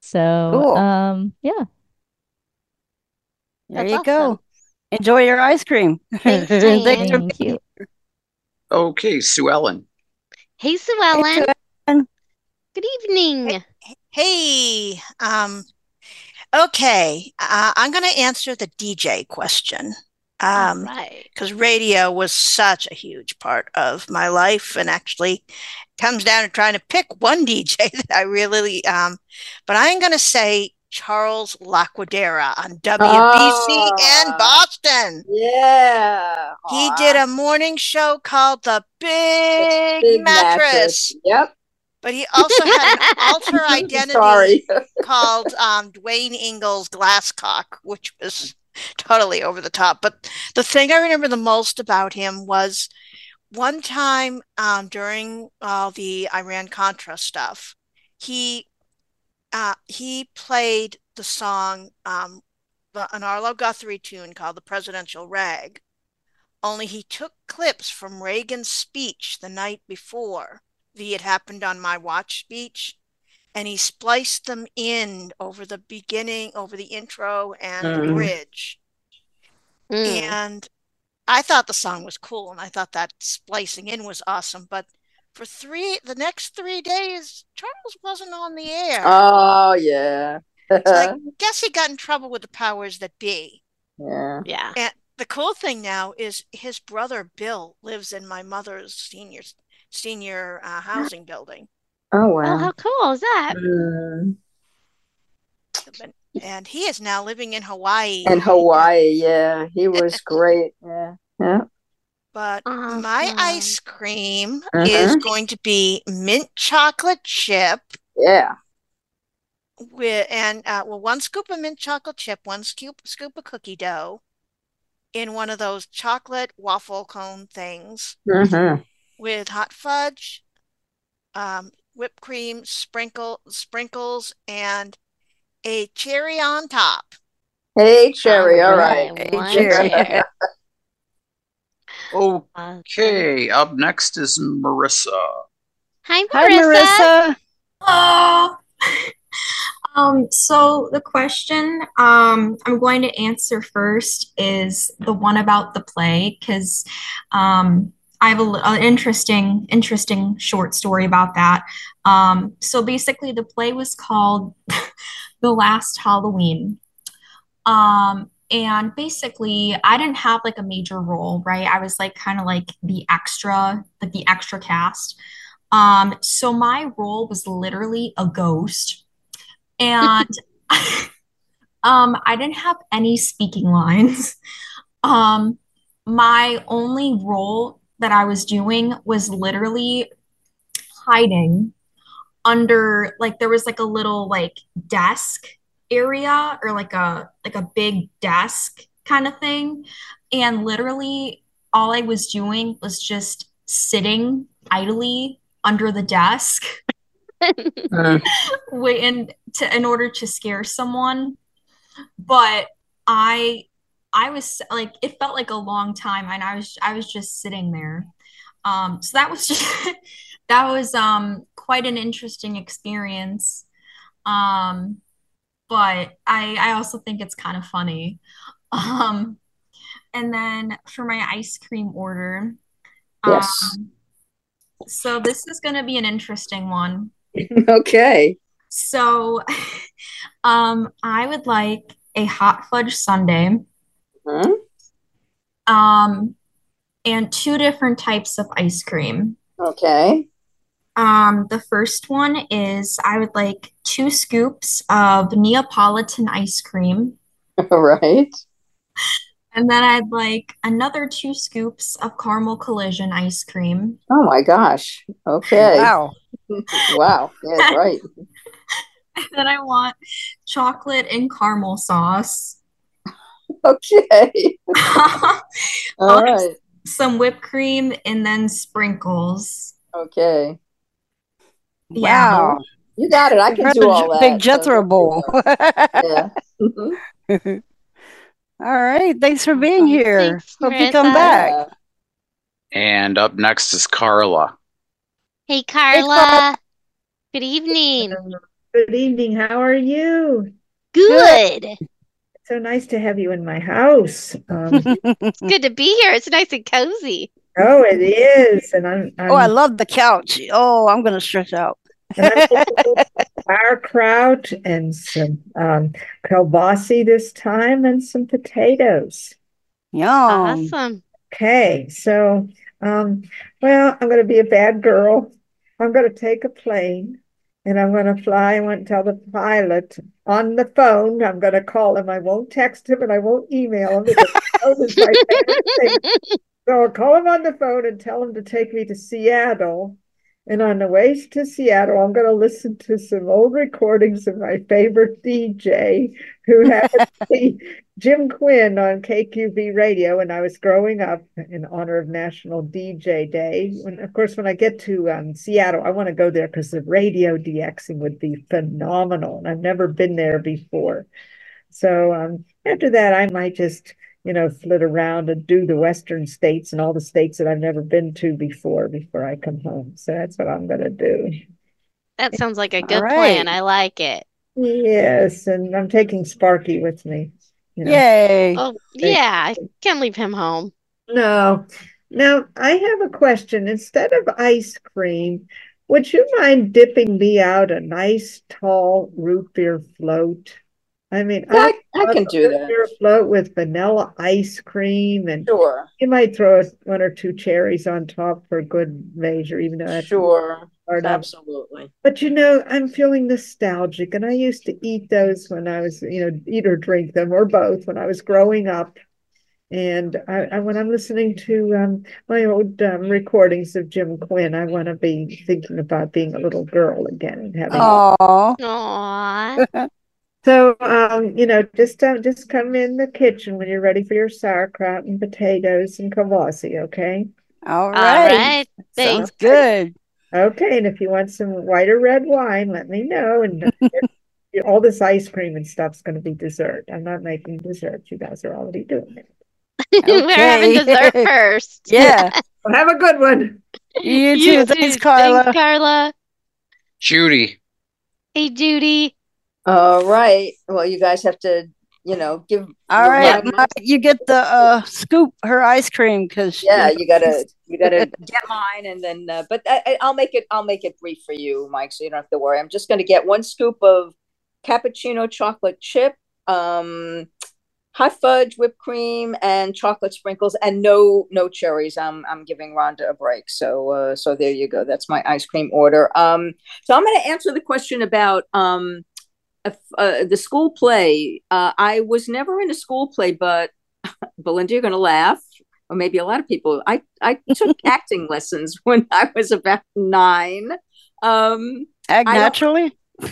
Speaker 15: So,
Speaker 3: Cool.
Speaker 15: um, yeah.
Speaker 3: There
Speaker 2: That's
Speaker 3: you go. Enjoy your ice cream.
Speaker 2: Thanks, [laughs]
Speaker 3: Thanks for
Speaker 15: Thank
Speaker 3: being
Speaker 15: you. [laughs]
Speaker 4: Okay, Sue Ellen.
Speaker 2: Hey, Sue. Ellen.
Speaker 3: Sue Ellen.
Speaker 2: Good evening.
Speaker 16: Hey, um, okay. Uh, I'm going to answer the DJ question. Um,
Speaker 2: right.
Speaker 16: because radio was such a huge part of my life and actually comes down to trying to pick one [laughs] DJ that I really um but I'm gonna say Charles Laquidara on WBC in
Speaker 6: Ah,
Speaker 16: Boston.
Speaker 6: yeah.
Speaker 16: He did a morning show called The Big
Speaker 6: Big
Speaker 16: Mattress,
Speaker 6: mattress. Yep.
Speaker 16: but he also had an [laughs] alter identity [laughs] called um, Duane Ingalls Glasscock, which was totally over the top. But the thing I remember the most about him was one time um, during all the Iran Contra stuff, he uh, he played the song um, the, an Arlo Guthrie tune called "The Presidential Rag." Only he took clips from Reagan's speech the night before the "It Happened on My Watch" speech, and he spliced them in over the beginning, over the intro and the
Speaker 6: Mm.
Speaker 16: bridge.
Speaker 2: Mm.
Speaker 16: And I thought the song was cool, and I thought that splicing in was awesome. But for three, the next three days, Charles wasn't on the air.
Speaker 6: Oh yeah.
Speaker 16: So I [laughs] guess he got in trouble with the powers that be.
Speaker 6: yeah.
Speaker 2: Yeah.
Speaker 16: And the cool thing now is his brother Bill lives in my mother's senior senior uh, housing building,
Speaker 6: Oh
Speaker 2: Oh,
Speaker 6: wow.
Speaker 2: how cool is that?
Speaker 6: Mm.
Speaker 16: and he is now living in Hawaii.
Speaker 6: in Hawaii, yeah. He was great. Yeah. Yeah.
Speaker 16: But my ice cream is
Speaker 6: Mhm.
Speaker 16: going to be mint chocolate chip
Speaker 6: Yeah.
Speaker 16: with and uh, well one scoop of mint chocolate chip, one scoop scoop of cookie dough in one of those chocolate waffle cone things
Speaker 6: Mm-hmm.
Speaker 16: with hot fudge, um, whipped cream, sprinkle sprinkles, and a cherry on top.
Speaker 6: Hey, Cherry. All
Speaker 2: All
Speaker 6: right.
Speaker 2: right.
Speaker 3: Hey, [laughs]
Speaker 2: One
Speaker 3: Jerry.
Speaker 2: chair.
Speaker 4: Okay,
Speaker 2: Awesome.
Speaker 4: up next is Marissa.
Speaker 2: Hi, Marissa.
Speaker 3: Hi,
Speaker 2: Marissa.
Speaker 3: Marissa.
Speaker 17: Hello. [laughs] Um, so the question um, I'm going to answer first is the one about the play because um, I have a, an interesting, interesting short story about that. Um, so basically, the play was called [laughs] The Last Halloween. Um, and basically, I didn't have like a major role, right? I was like kind of like the extra, like the extra cast. Um, so my role was literally a ghost. And [laughs] um, I didn't have any speaking lines. [laughs] Um, my only role that I was doing was literally hiding under like there was like a little like desk area or like a like a big desk kind of thing. And literally all I was doing was just sitting idly under the desk [laughs]
Speaker 6: Mm.
Speaker 17: waiting to in order to scare someone. But I I was like it felt like a long time and I was I was just sitting there. Um so that was [laughs] just that was um quite an interesting experience. Um but I I also think it's kind of funny [laughs] um and then for my ice cream order
Speaker 6: Yes.
Speaker 17: um so this is going to be an interesting one [laughs]
Speaker 6: Okay.
Speaker 17: so [laughs] um I would like a hot fudge sundae
Speaker 6: Hmm?
Speaker 17: um and two different types of ice cream
Speaker 6: Okay.
Speaker 17: Um, the first one is I would like two scoops of Neapolitan ice cream.
Speaker 6: All [laughs] right.
Speaker 17: And then I'd like another two scoops of caramel collision ice cream.
Speaker 6: Oh my gosh. Okay.
Speaker 3: Wow. [laughs]
Speaker 6: wow. Yeah, right. [laughs]
Speaker 17: And then I want chocolate and caramel sauce.
Speaker 6: Okay. All
Speaker 17: Um. Some whipped cream and then sprinkles.
Speaker 6: Okay.
Speaker 17: Yeah.
Speaker 3: Wow.
Speaker 6: You got it. I can do
Speaker 3: the
Speaker 6: all that.
Speaker 3: Big
Speaker 6: so
Speaker 3: Jethro Bowl.
Speaker 6: yeah. [laughs]
Speaker 3: All right. Thanks for being here.
Speaker 2: Thanks,
Speaker 3: Hope you come back.
Speaker 4: And up next is Carla.
Speaker 2: Hey, Carla. Good evening.
Speaker 18: Good evening. How are you?
Speaker 2: Good.
Speaker 18: So nice to have you in my house. Um, [laughs]
Speaker 2: It's good to be here. It's nice and cozy.
Speaker 18: Oh, it is, and I'm. I'm
Speaker 3: Oh, I love the couch. Oh, I'm gonna stretch out.
Speaker 18: and I'm cooking sauerkraut and some um, kielbasi this time, and some potatoes.
Speaker 3: Yum.
Speaker 2: Awesome.
Speaker 18: Okay, so um, well, I'm going to be a bad girl. I'm going to take a plane and I'm going to fly. I want to tell the pilot on the phone. I'm going to call him. I won't text him and I won't email him [laughs] So I'll call him on the phone and tell him to take me to Seattle. And on the way to Seattle, I'm going to listen to some old recordings of my favorite DJ who happened to be Jim Quinn on KQV radio when I was growing up in honor of National DJ Day. And of course, when I get to um, Seattle, I want to go there because the radio DXing would be phenomenal. And I've never been there before. So um, after that, I might just, you know, flit around and do the Western states and all the states that I've never been to before before I come home. So that's what I'm going to do.
Speaker 2: That sounds like a good
Speaker 3: right.
Speaker 2: plan. I like it.
Speaker 18: Yes, and I'm taking Sparky with me. You know.
Speaker 3: Yay.
Speaker 2: Oh, yeah. I can't leave him home.
Speaker 18: No. Now, I have a question. Instead of ice cream, would you mind dipping me out a nice tall root beer float? I mean,
Speaker 6: Yeah, I- I
Speaker 18: love
Speaker 6: can
Speaker 18: a
Speaker 6: do
Speaker 18: root
Speaker 6: that.
Speaker 18: beer float with vanilla ice cream, and
Speaker 6: Sure.
Speaker 18: you might throw one or two cherries on top for good measure, even though that's
Speaker 6: Sure.
Speaker 18: hard up.
Speaker 6: Absolutely.
Speaker 18: But you know, I'm feeling nostalgic, and I used to eat those when I was, you know, eat or drink them or both when I was growing up. And I, I when I'm listening to um, my old um, recordings of Jim Quinn, I want to be thinking about being a little girl again and having.
Speaker 3: Aw.
Speaker 2: Aw. [laughs]
Speaker 18: So, um, you know, just um, just come in the kitchen when you're ready for your sauerkraut and potatoes and kavasi, okay?
Speaker 3: All
Speaker 2: All
Speaker 3: right.
Speaker 2: right. Thanks.
Speaker 3: Sounds good.
Speaker 18: Okay, and if you want some white or red wine, let me know. And [laughs] all this ice cream and stuff's going to be dessert. I'm not making dessert. You guys are already doing it. [laughs]
Speaker 2: We're having dessert [laughs] first.
Speaker 3: Yeah.
Speaker 18: Well, have a good one.
Speaker 3: You too.
Speaker 2: You
Speaker 3: Thanks,
Speaker 2: too.
Speaker 3: Carla.
Speaker 2: Thanks, Carla.
Speaker 4: Judy.
Speaker 2: Hey, Judy.
Speaker 6: All right. Well, you guys have to, you know, give.
Speaker 3: All right, you get the uh, scoop her ice cream because
Speaker 6: Yeah, you gotta you gotta [laughs] get mine, and then. Uh, but I, I- I'll make it. I'll make it brief for you, Mike, so you don't have to worry. I'm just gonna get one scoop of cappuccino chocolate chip, um, hot fudge, whipped cream, and chocolate sprinkles, and no no cherries. I'm I'm giving Rhonda a break. So uh, so there you go. That's my ice cream order. Um, so I'm gonna answer the question about um. Uh, the school play. Uh, I was never in a school play, but [laughs] Belinda, you're going to laugh, or maybe a lot of people. I I took [laughs] acting lessons when I was about nine. Um,
Speaker 3: act naturally. [laughs]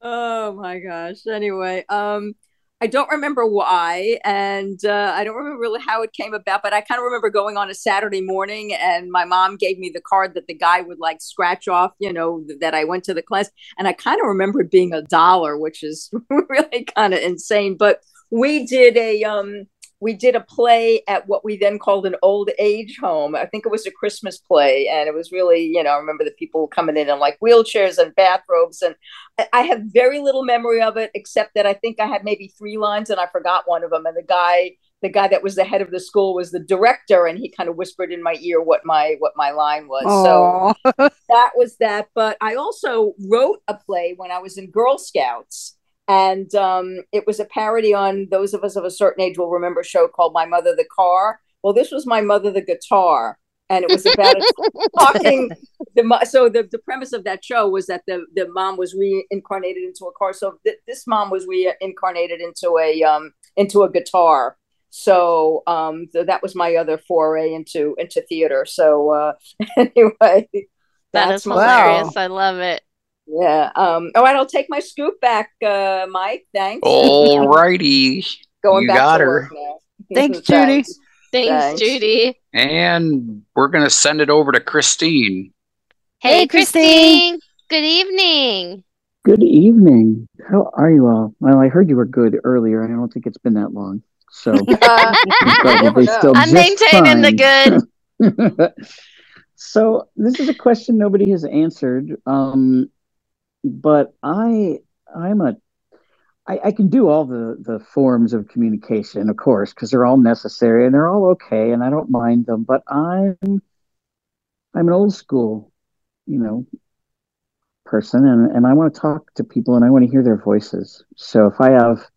Speaker 6: oh my gosh. Anyway, um, I don't remember why, and uh, I don't remember really how it came about, but I kind of remember going on a Saturday morning, and my mom gave me the card that the guy would like scratch off, you know, th- that I went to the class, and I kind of remember it being a dollar, which is [laughs] really kind of insane. But we did a um, we did a play at what we then called an old age home. I think it was a Christmas play, and it was really, you know, I remember the people coming in in like wheelchairs and bathrobes, and I- have very little memory of it, except that I think I had maybe three lines, and I forgot one of them. And the guy, the guy that was the head of the school, was the director, and he kind of whispered in my ear what my what my line was. So [laughs] that was that. But I also wrote a play when I was in Girl Scouts. And um, it was a parody on those of us of a certain age will remember a show called My Mother the Car. Well, this was My Mother the Guitar. and it was about [laughs] talking. The so the, the premise of that show was that the the mom was reincarnated into a car. So th- this mom was reincarnated into a um into a guitar. So um th- that was my other foray into into theater. So uh [laughs] anyway,
Speaker 2: That
Speaker 6: that's
Speaker 2: is
Speaker 6: my
Speaker 2: hilarious. I love it.
Speaker 6: Yeah. Um. All right, I'll take my scoop back, uh, Mike. Thanks.
Speaker 4: All [laughs] righty.
Speaker 6: Going
Speaker 4: you
Speaker 6: back
Speaker 4: got
Speaker 6: to
Speaker 4: her.
Speaker 6: work now. [laughs] [laughs]
Speaker 3: Thanks, Judy.
Speaker 6: Thanks.
Speaker 2: Thanks,
Speaker 6: Thanks.
Speaker 2: Judy.
Speaker 4: And we're going to send it over to Christine.
Speaker 2: Hey,
Speaker 3: Hey, Christine.
Speaker 2: Christine. Good evening.
Speaker 19: Good evening. How are you all? Well, I heard you were good earlier, and I don't think it's been that long. So you're probably still
Speaker 2: I'm
Speaker 19: just
Speaker 2: maintaining the
Speaker 19: good. so this is a question nobody has answered. Um, but I, I'm a, I, I can do all the the forms of communication, of course, because they're all necessary and they're all okay, and I don't mind them. But I'm, I'm an old school, you know, person and, and I want to talk to people and I want to hear their voices. So if I have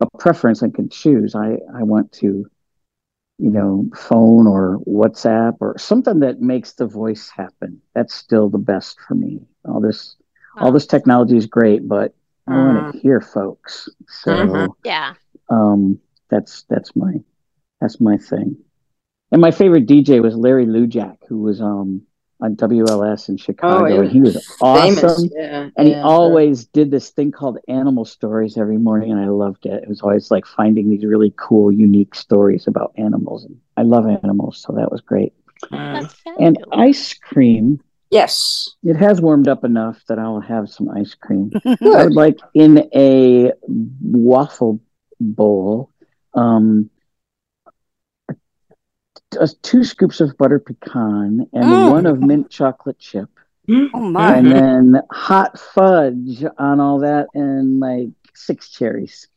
Speaker 19: a preference and can choose, I, I want to, you know, phone or WhatsApp or something that makes the voice happen. That's still the best for me. All this all this technology is great, but I want to hear folks. So
Speaker 2: Mhm. Yeah.
Speaker 19: um that's that's my that's my thing. And my favorite DJ was Larry Lujack, who was um on WLS in Chicago,
Speaker 6: yeah.
Speaker 19: and he was awesome.
Speaker 6: yeah,
Speaker 19: and he
Speaker 6: yeah.
Speaker 19: always did this thing called Animal Stories every morning, and I loved it. It was always like finding these really cool, unique stories about animals. And I love animals, so that was great. And ice cream.
Speaker 6: Yes.
Speaker 19: It has warmed up enough that I'll have some ice cream. [laughs] I would like in a waffle bowl, um, uh, two scoops of butter pecan and
Speaker 3: Mm.
Speaker 19: one of mint chocolate chip.
Speaker 3: Oh my.
Speaker 19: And then hot fudge on all that and like six cherries.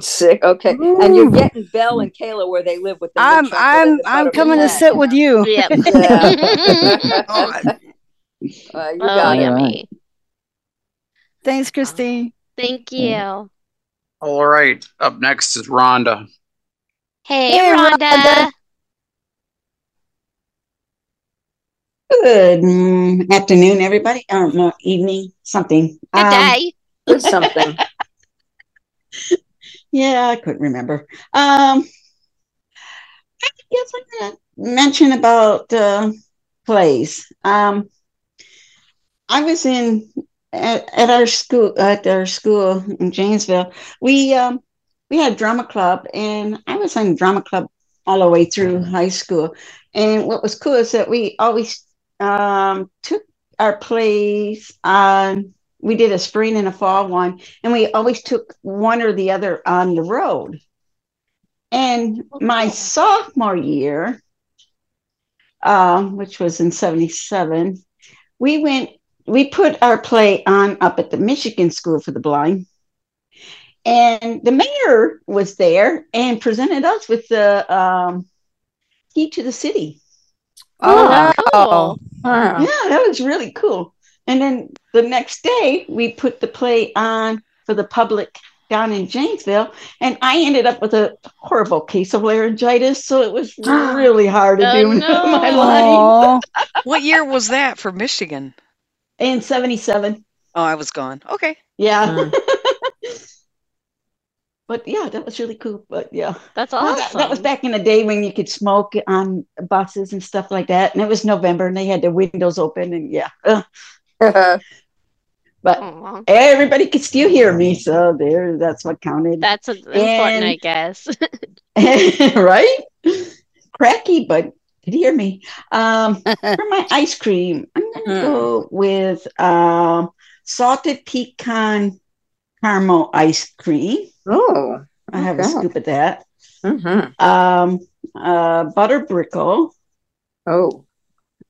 Speaker 6: Sick. Okay. And you're getting Bel and Kaila where they live with the
Speaker 3: I'm
Speaker 6: mint
Speaker 3: I'm
Speaker 6: the
Speaker 3: I'm coming to sit with you.
Speaker 2: Yep. [laughs] [laughs]
Speaker 6: You
Speaker 2: Oh,
Speaker 6: got it.
Speaker 2: yummy.
Speaker 3: Thanks, Christine.
Speaker 2: Thank you.
Speaker 4: All right. Up next is Rhonda.
Speaker 2: Hey,
Speaker 3: Hey,
Speaker 2: Rhonda.
Speaker 20: Good mm, afternoon, everybody. Or no, evening, something.
Speaker 2: Good
Speaker 20: Um,
Speaker 2: day.
Speaker 6: Good [laughs] something.
Speaker 20: yeah, I couldn't remember. Um, I guess I'm gonna mention about uh, plays. Um, I was in at, at our school at our school in Janesville. We um, we had drama club, and I was in drama club all the way through high school. And what was cool is that we always um, took our plays on. We did a spring and a fall one, and we always took one or the other on the road. And my sophomore year, um, which was in '77, we went. We put our play on up at the Michigan School for the Blind, and the mayor was there and presented us with the um, key to the city.
Speaker 3: Oh,
Speaker 2: cool.
Speaker 20: Yeah, that was really cool. And then the next day, we put the play on for the public down in Janesville, and I ended up with a horrible case of laryngitis, so it was [gasps] really hard to
Speaker 12: Oh,
Speaker 20: do in
Speaker 12: no. [laughs]
Speaker 20: my life. [laughs]
Speaker 12: What year was that for Michigan?
Speaker 20: In 77.
Speaker 12: Oh, I was gone. Okay.
Speaker 20: Yeah. Hmm. [laughs] but yeah, that was really cool. But yeah.
Speaker 2: That's
Speaker 20: Well, that, that was back in the day when you could smoke on buses and stuff like that. And it was November and they had the windows open and yeah. Ugh. [laughs] but oh,
Speaker 2: Aw.
Speaker 20: everybody could still hear me. So there, that's what counted.
Speaker 2: That's a- important,
Speaker 20: And-
Speaker 2: I guess. [laughs]
Speaker 20: right? Cracky, but could hear me. Um, [laughs] for my ice cream, I'm gonna go with um, salted pecan caramel ice cream.
Speaker 6: Oh,
Speaker 20: I have a scoop of that.
Speaker 6: Mm-hmm.
Speaker 20: Um, uh, butter brickle.
Speaker 6: Oh,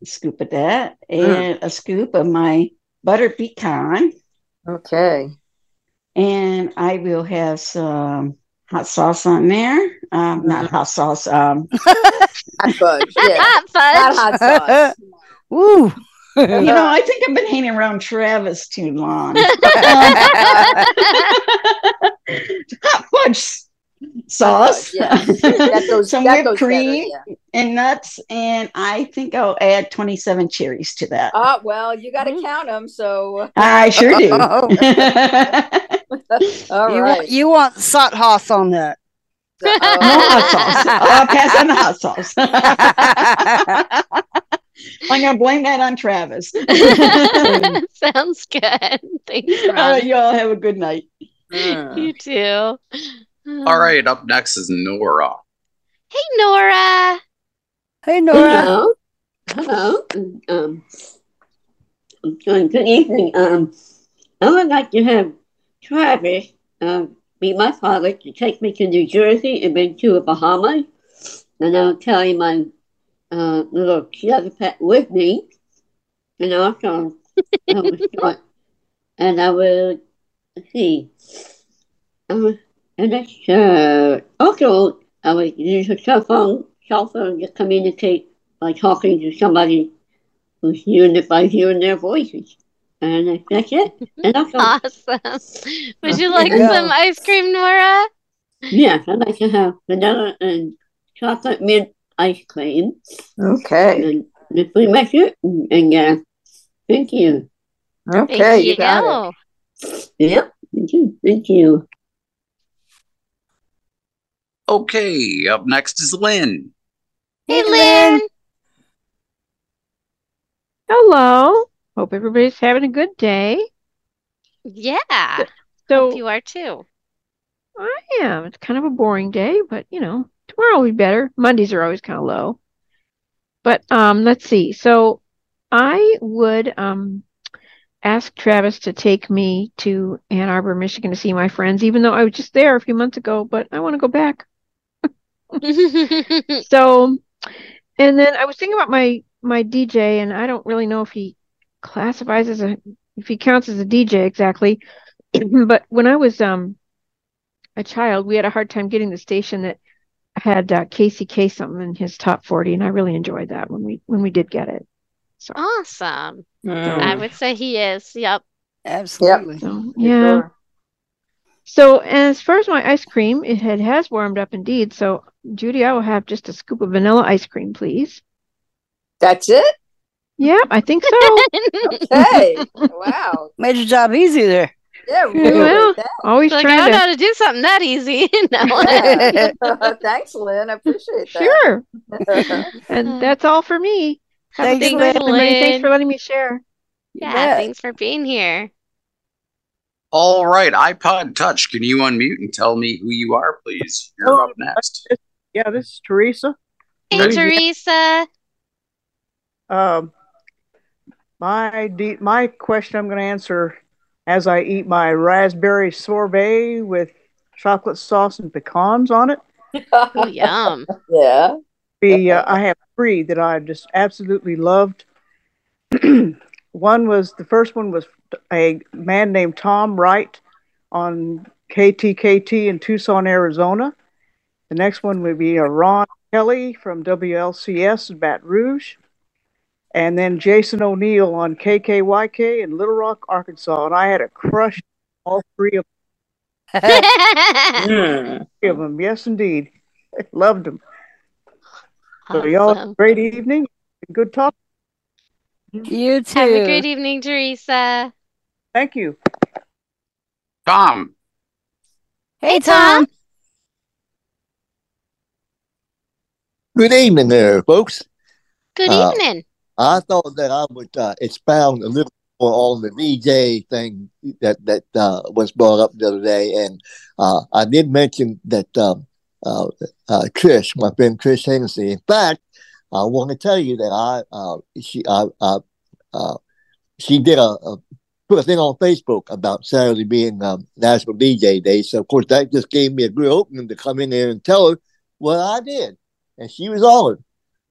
Speaker 20: a scoop of that, and a scoop of my butter pecan.
Speaker 6: Okay.
Speaker 20: And I will have some hot sauce on there. Um, not hot sauce. Um, [laughs]
Speaker 6: hot fudge. Yeah. [laughs]
Speaker 2: Hot fudge.
Speaker 6: Not hot sauce. [laughs]
Speaker 3: Woo.
Speaker 20: you know, I think I've been hanging around Travis too long. hot fudge sauce.
Speaker 6: Yeah. That [laughs] goes-
Speaker 20: some whipped
Speaker 6: goes better,
Speaker 20: cream.
Speaker 6: yeah.
Speaker 20: and nuts, and I think I'll add 27 cherries to that.
Speaker 6: Ah, well, you got to count them. So
Speaker 20: I sure do. [laughs] [laughs]
Speaker 6: All
Speaker 3: you,
Speaker 6: right.
Speaker 3: want, you want salt hoss on that.
Speaker 20: No hot sauce. I'll pass on the hot sauce. I'm gonna blame that on Travis.
Speaker 2: Sounds good. Thanks,
Speaker 20: All right, y'all have a good night.
Speaker 2: You too.
Speaker 4: All right, up next is Nora.
Speaker 2: Hey, Nora.
Speaker 3: Hey,
Speaker 21: Hello. Hello. Um, good evening. Um, I would like to have Travis um, be my father to take me to New Jersey and then to the Bahamas. And I'll carry my uh, little other pet with me. And also, I will [laughs] start, and I will, let's see. Um, and that's, uh, also, I would use a cell phone, cell phone to communicate by talking to somebody who's hearing it by hearing their voices. And that's it. [laughs] And also,
Speaker 2: Awesome. Would you like
Speaker 21: Yeah.
Speaker 2: some ice cream, Nora?
Speaker 21: yes, I'd like to have vanilla and chocolate mint ice cream.
Speaker 6: Okay.
Speaker 21: And that's pretty much it. And uh, thank you.
Speaker 6: Okay,
Speaker 2: Thank
Speaker 6: you got
Speaker 2: it.
Speaker 21: Yep. Thank you. Thank you.
Speaker 4: Okay, up next is Lynn.
Speaker 2: Hey, Lynn.
Speaker 22: Hello. Hope everybody's having a good day.
Speaker 2: Yeah.
Speaker 22: So
Speaker 2: Hope you are too.
Speaker 22: I am. It's kind of a boring day, but you know, tomorrow will be better. Mondays are always kind of low. But um, let's see. So I would um ask Travis to take me to Ann Arbor, Michigan to see my friends, even though I was just there a few months ago, but I want to go back. [laughs] So, and then I was thinking about my my DJ, and I don't really know if he classifies as a if he counts as a DJ exactly. [clears throat] But when I was um a child, we had a hard time getting the station that had uh, KCK something in his top 40, and I really enjoyed that when we when we did get it. So
Speaker 2: Awesome.
Speaker 22: Mm.
Speaker 2: I would say he is. Yep.
Speaker 3: Absolutely.
Speaker 22: So, yeah. So as far as my ice cream, it had has warmed up indeed. So Judy, I will have just a scoop of vanilla ice cream, please.
Speaker 6: That's it?
Speaker 22: Yeah, I think so.
Speaker 6: Okay. [laughs] wow.
Speaker 3: Made your job easy there.
Speaker 6: Yeah,
Speaker 22: Yeah,
Speaker 6: really.
Speaker 22: well, always
Speaker 2: Like, I
Speaker 22: trying
Speaker 2: don't know how
Speaker 22: to.
Speaker 2: to do something that easy. [laughs] no. [laughs]
Speaker 6: Thanks, Lynn. I appreciate that.
Speaker 22: Sure. And uh, that's all for me. Have
Speaker 2: Thanks,
Speaker 22: a good night. Thanks for letting me share.
Speaker 2: Yeah,
Speaker 3: bet.
Speaker 2: thanks for being here.
Speaker 4: All right, iPod Touch, can you unmute and tell me who you are, please? You're up next.
Speaker 23: Yeah, this is Teresa.
Speaker 2: Hey,
Speaker 4: Okay.
Speaker 2: Teresa.
Speaker 23: Um, my de- my question I'm going to answer as I eat my raspberry sorbet with chocolate sauce and pecans on it.
Speaker 2: Oh, yum. [laughs]
Speaker 6: Yeah.
Speaker 23: Be uh, I have three that I just absolutely loved. [clears throat] one was the first one was a man named Tom Wright on KTKT in Tucson, Arizona. The next one would be a Ron Kelly from WLCS in Baton Rouge. And then Jason O'Neill on KKYK in Little Rock, Arkansas. And I had a crush on all three of [laughs]
Speaker 6: Hmm.
Speaker 23: three of them. Yes, indeed. [laughs] Loved them. So y'all have a great evening. Good talk.
Speaker 3: You too.
Speaker 2: Have a great evening, Teresa.
Speaker 23: Thank you.
Speaker 4: Tom.
Speaker 3: Hey, Tom.
Speaker 24: Good evening there, folks.
Speaker 2: Good
Speaker 24: Uh,
Speaker 2: evening.
Speaker 24: I thought that I would uh, expound a little more on the VJ thing that that uh, was brought up the other day, and uh, I did mention that um, uh, uh, Trish, my friend Trish Hennessy. In fact, I want to tell you that I uh, she I, I, uh, she did a, a put a thing on Facebook about Saturday being um, National DJ Day. So of course that just gave me a good opening to come in there and tell her what I did, and she was honored.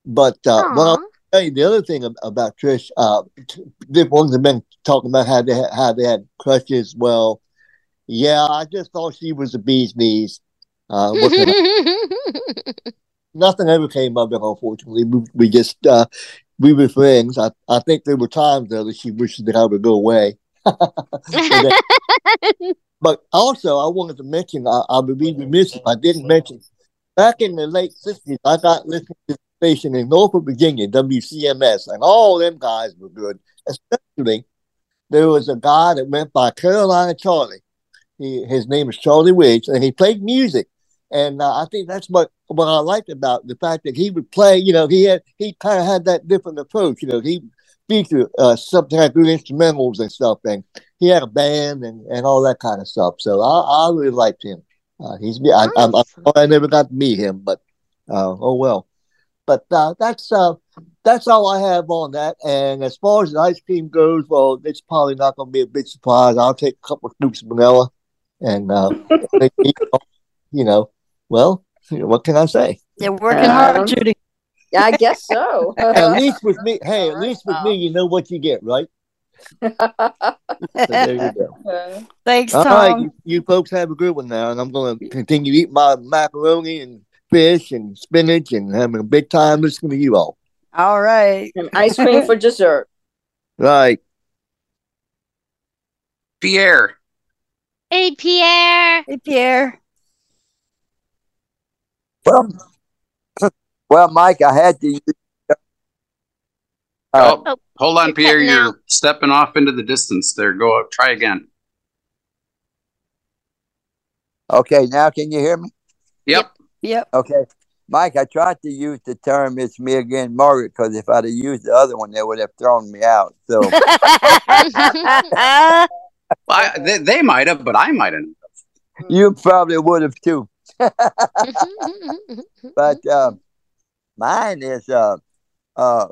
Speaker 24: But uh, what I'll tell you the other thing about Trish, uh, different ones have been talking about how they ha- how they had crushes. Well, yeah, I just thought she was a bee's knees. Uh, what can I- [laughs] nothing ever came of it, unfortunately. We, we just uh, we were friends. I, I think there were times though that she wished that I would go away. [laughs] But also, I wanted to mention, I, I would be remiss if I didn't mention, back in the late 60s, I got listening to station in Norfolk, Virginia, WCMS, and all them guys were good. Especially, there was a guy that went by Carolina Charlie. He, his name is Charlie Wiggs, and he played music. And uh, I think that's what what I liked about the fact that he would play. You know, he had he kind of had that different approach. You know, he featured uh, sometimes through instrumentals and stuff, and he had a band and, and all that kind of stuff. So I, I really liked him. Uh, he's I, I, I, I never got to meet him, but uh, oh well. But uh, that's uh, that's all I have on that. And as far as the ice cream goes, well, it's probably not going to be a big surprise. I'll take a couple of scoops of vanilla, and uh, [laughs] you know, well, what can I say?
Speaker 3: You're working hard, Judy.
Speaker 6: Yeah, I guess so. [laughs]
Speaker 24: at [laughs] least with me, hey, at least with me, you know what you get, right? So there you go. [laughs]
Speaker 3: Thanks,
Speaker 24: All
Speaker 3: Tom.
Speaker 24: right, you, you folks have a good one now, and I'm going to continue eating my macaroni and fish and spinach and having a big time listening to you all.
Speaker 3: All right.
Speaker 6: And ice cream for dessert.
Speaker 24: Right.
Speaker 4: Pierre.
Speaker 2: Hey, Pierre.
Speaker 3: Hey, Pierre.
Speaker 25: Well, well, Mike, I had to use.
Speaker 4: Oh,
Speaker 2: Oh,
Speaker 4: hold on, Pierre. You're
Speaker 2: out.
Speaker 4: stepping off into the distance there. Go up. Try again.
Speaker 25: Okay, now can you hear me?
Speaker 4: Yep.
Speaker 3: Yep.
Speaker 25: Okay. Mike, I tried to use the term "it's me again, Margaret" because if I'd have used the other one, they would have thrown me out. So, [laughs]
Speaker 4: I, they, they might have, but I might have.
Speaker 25: you probably would have too. [laughs] [laughs] but uh, mine is uh, uh,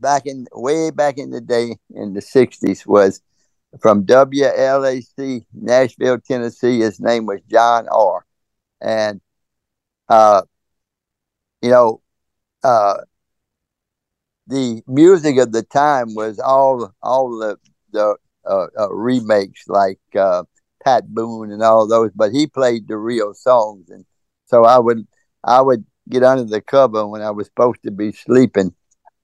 Speaker 25: back in way back in the day in the '60s was from WLAC, Nashville, Tennessee. His name was John R. And uh, you know, uh, the music of the time was all all the the uh, uh, remakes like uh, Pat Boone and all those, but he played the real songs, and so I would I would get under the cover when I was supposed to be sleeping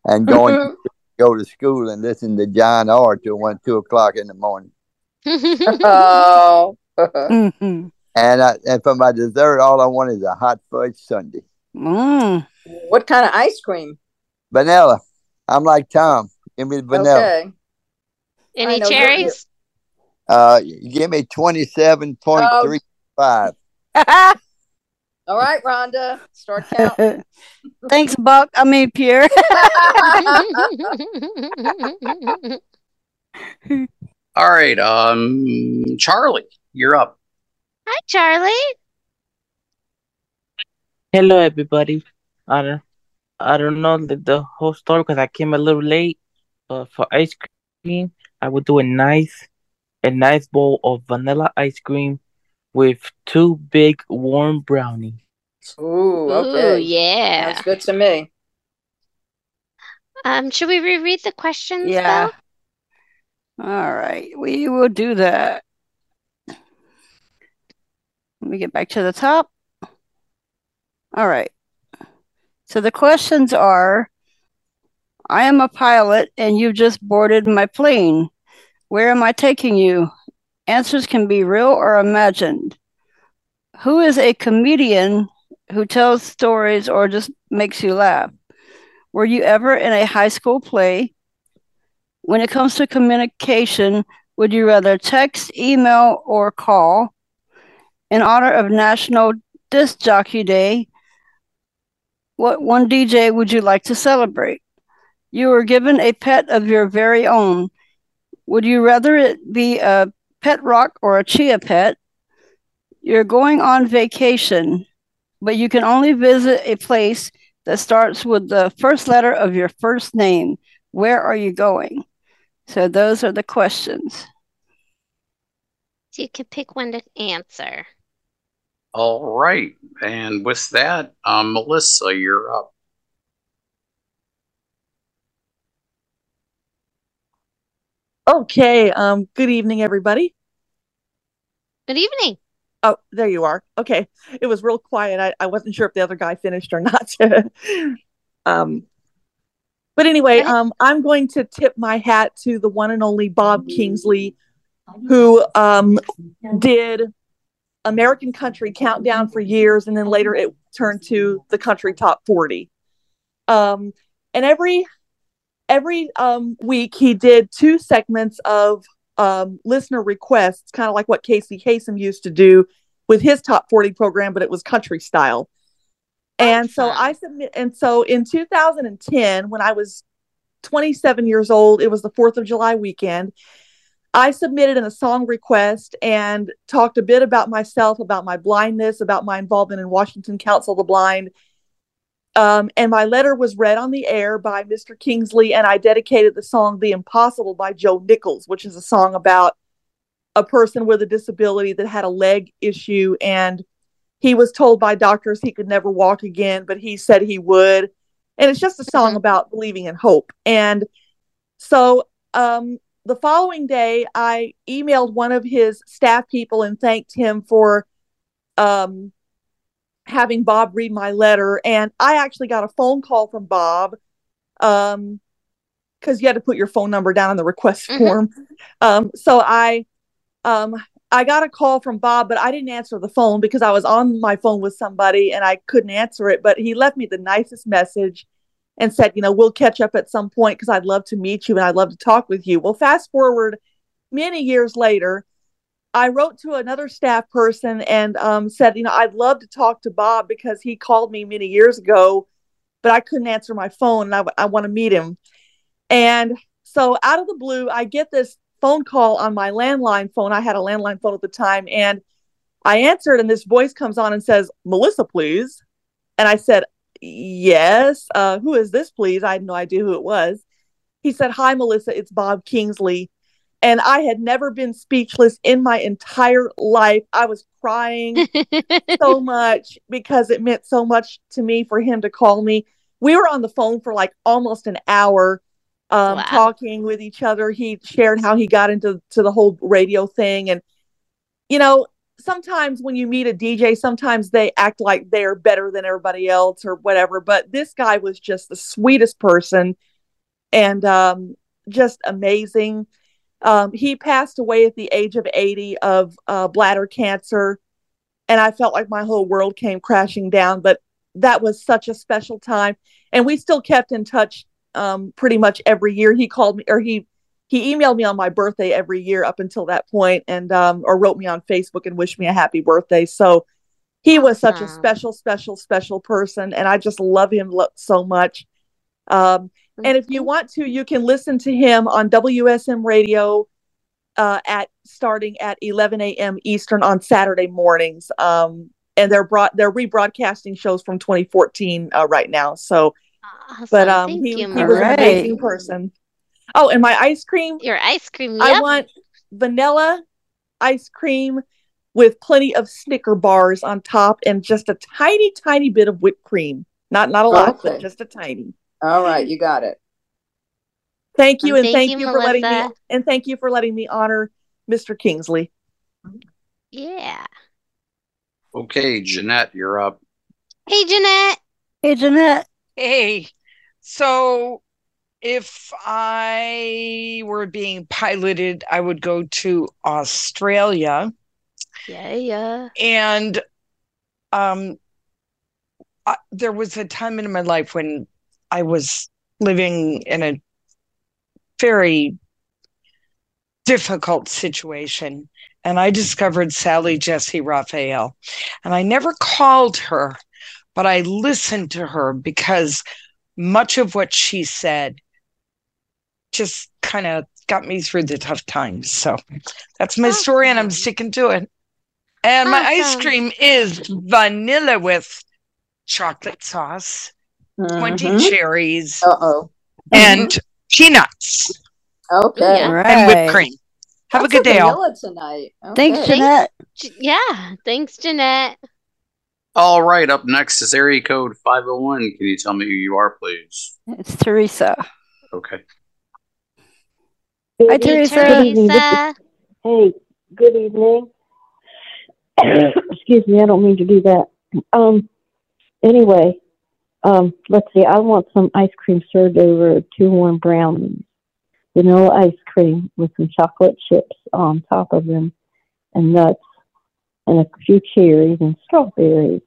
Speaker 25: and going to [laughs] go to school and listen to John R till one two o'clock in the morning. [laughs]
Speaker 6: oh. [laughs]
Speaker 3: Mhm.
Speaker 25: And I, and for my dessert, all I want is a hot fudge sundae.
Speaker 3: Mm.
Speaker 6: What kind of ice cream?
Speaker 25: Vanilla. I'm like Tom. Give me the vanilla.
Speaker 6: Okay.
Speaker 2: Any cherries?
Speaker 25: Uh, give me twenty seven point three five.
Speaker 6: All right, Rhonda, start [laughs] counting.
Speaker 3: Thanks, Buck. I mean, Pierre. [laughs]
Speaker 4: All right. Um, Charlie, you're up.
Speaker 2: Hi, Charlie.
Speaker 26: Hello, everybody. I don't, I don't know the, the whole story because I came a little late. But for ice cream, I would do a nice, a nice bowl of vanilla ice cream with two big warm brownies.
Speaker 6: Ooh,
Speaker 2: Ooh, yeah.
Speaker 6: Sounds good to me.
Speaker 2: Um, should we reread the questions?
Speaker 3: Yeah.
Speaker 2: though?
Speaker 3: All right. We will do that. Let me get back to the top. All right. So the questions are I am a pilot and you've just boarded my plane. Where am I taking you? Answers can be real or imagined. Who is a comedian who tells stories or just makes you laugh? Were you ever in a high school play? When it comes to communication, would you rather text, email, or call? In honor of National Disc Jockey Day, what one DJ would you like to celebrate? You were given a pet of your very own. Would you rather it be a pet rock or a chia pet? You're going on vacation, but you can only visit a place that starts with the first letter of your first name. Where are you going? So those are the questions.
Speaker 2: So you can pick one to answer.
Speaker 4: All right. And with that, um, Melissa, you're up.
Speaker 26: Okay. Um. Good evening, everybody.
Speaker 2: Good evening.
Speaker 26: Oh, there you are. Okay. It was real quiet. I, I wasn't sure if the other guy finished or [laughs] not. um, but anyway, um, I'm going to tip my hat to the one and only Bob Kingsley, who um, did American Country Countdown for years, and then later it turned to the Country Top 40. Um, and every every um, week he did two segments of um, listener requests, kind of like what Casey Kasem used to do with his top 40 program, but it was country style. And so I submit, and so in 2010, when I was 27 years old, it was the 4th of July weekend. I submitted in a song request and talked a bit about myself, about my blindness, about my involvement in Washington Council of the Blind. Um, and my letter was read on the air by Mr. Kingsley, and I dedicated the song The Impossible by Joe Nichols, which is a song about a person with a disability that had a leg issue. And he was told by doctors he could never walk again, but he said he would. And it's just a song about believing in hope. And so um, the following day, I emailed one of his staff people and thanked him for um, having Bob read my letter. And I actually got a phone call from Bob um, because you had to put your phone number down in the request
Speaker 2: Mhm.
Speaker 26: form. Um, so I um, I got a call from Bob, but I didn't answer the phone because I was on my phone with somebody and I couldn't answer it. But he left me the nicest message and said, you know, we'll catch up at some point because I'd love to meet you and I'd love to talk with you. Well, fast forward many years later, I wrote to another staff person and um, said, you know, I'd love to talk to Bob because he called me many years ago, but I couldn't answer my phone and I, I want to meet him. And so out of the blue, I get this phone call on my landline phone. I had a landline phone at the time and I answered and this voice comes on and says, Melissa, please. And I said, yes. Uh, who is this, please? I had no idea who it was. He said, hi, Melissa, it's Bob Kingsley. And I had never been speechless in my entire life. I was crying [laughs] so much because it meant so much to me for him to call me. We were on the phone for like almost an hour um,
Speaker 2: Wow.
Speaker 26: talking with each other. He shared how he got into to the whole radio thing. And, you know, sometimes when you meet a DJ, sometimes they act like they're better than everybody else or whatever. But this guy was just the sweetest person and um, just amazing. Um, he passed away at the age of 80 of uh, bladder cancer. And I felt like my whole world came crashing down. But that was such a special time. And we still kept in touch um, pretty much every year. He called me or he he emailed me on my birthday every year up until that point and um, or wrote me on Facebook and wished me a happy birthday. So he was such a special, special, special person. And I just love him so much. Um, and if you want to, you can listen to him on WSM radio uh, at starting at 11 a.m. Eastern on Saturday mornings. Um, and they're brought they're rebroadcasting shows from 2014 uh, right now. So, but um,
Speaker 2: Thank
Speaker 26: he,
Speaker 2: you,
Speaker 26: he was an amazing person. Oh, and my ice cream.
Speaker 2: Your ice cream.
Speaker 26: I want vanilla ice cream with plenty of Snicker bars on top and just a tiny, tiny bit of whipped cream. Not not a lot,
Speaker 6: Okay.
Speaker 26: but just a tiny.
Speaker 6: All right, you got it.
Speaker 26: Thank you,
Speaker 2: And
Speaker 26: and
Speaker 2: thank
Speaker 26: thank,
Speaker 2: you,
Speaker 26: you, for letting me and thank you for letting me honor Mr. Kingsley.
Speaker 2: Yeah.
Speaker 4: Okay, Jeanette, you're up.
Speaker 2: Hey, Jeanette.
Speaker 3: Hey, Jeanette.
Speaker 12: Hey, so if I were being piloted, I would go to Australia.
Speaker 2: Yeah, yeah.
Speaker 12: And um, I, there was a time in my life when I was living in a very difficult situation. And I discovered Sally Jessy Raphael. And I never called her, but I listened to her because much of what she said just kind of got me through the tough times. So that's my story, and I'm sticking to it. And my ice cream is vanilla with chocolate sauce, 20
Speaker 6: Mhm.
Speaker 12: cherries,
Speaker 6: Uh-oh.
Speaker 12: and peanuts,
Speaker 6: Okay.
Speaker 2: Yeah.
Speaker 12: and whipped cream. Have
Speaker 6: Lots
Speaker 12: a
Speaker 6: of
Speaker 12: good day, all.
Speaker 6: vanilla tonight.
Speaker 3: Thanks,
Speaker 6: Okay.
Speaker 3: Jeanette.
Speaker 2: J- Yeah. Thanks, Jeanette.
Speaker 4: All right, up next is area code 501. Can you tell me who you are, please?
Speaker 3: It's Teresa.
Speaker 4: Okay.
Speaker 3: Hi,
Speaker 2: Hey,
Speaker 3: Teresa.
Speaker 2: Teresa.
Speaker 27: Hey, good evening. [coughs] Excuse me, I don't mean to do that. Um, anyway, um, let's see. I want some ice cream served over two warm brownies, vanilla ice cream with some chocolate chips on top of them, and nuts, and a few cherries and strawberries.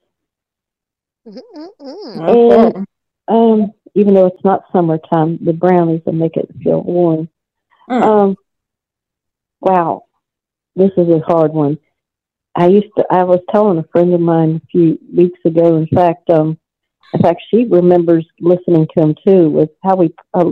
Speaker 2: Mm-mm-mm.
Speaker 27: And um, even though it's not summertime, the brownies will make it feel warm. Um, wow, this is a hard one. I used to. I was telling a friend of mine a few weeks ago. In fact, um, in fact, she remembers listening to him too. With how we, uh,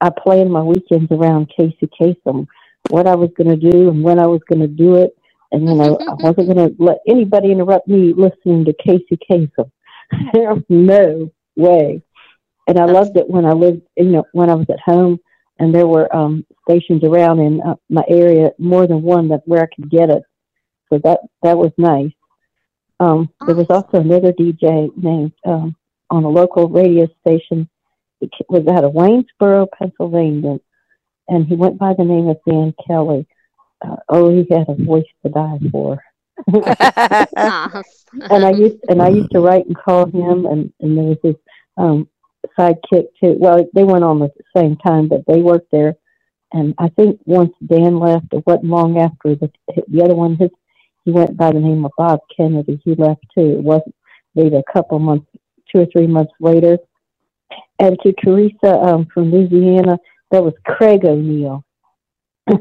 Speaker 27: I planned my weekends around Casey Kasem, what I was going to do and when I was going to do it, and you know, I [laughs] wasn't going to let anybody interrupt me listening to Casey Kasem. [laughs] There was no way. And I loved it when I lived, you know, when I was at home, and there were um, stations around in uh, my area, more than one that where I could get it. So that that was nice. Um, there was also another DJ named um, on a local radio station. Ca- was out of Waynesboro, Pennsylvania, and he went by the name of Dan Kelly. Uh, oh, he had a voice to die for. [laughs] and I used and I used to write and call him, and and there was this um, sidekick too. Well, they went on at the same time, but they worked there. And I think once Dan left, it wasn't long after the the other one. His he went by the name of Bob Kennedy. He left too. It wasn't maybe a couple months, two or three months later. And to Teresa um, from Louisiana, that was Craig O'Neill. [laughs]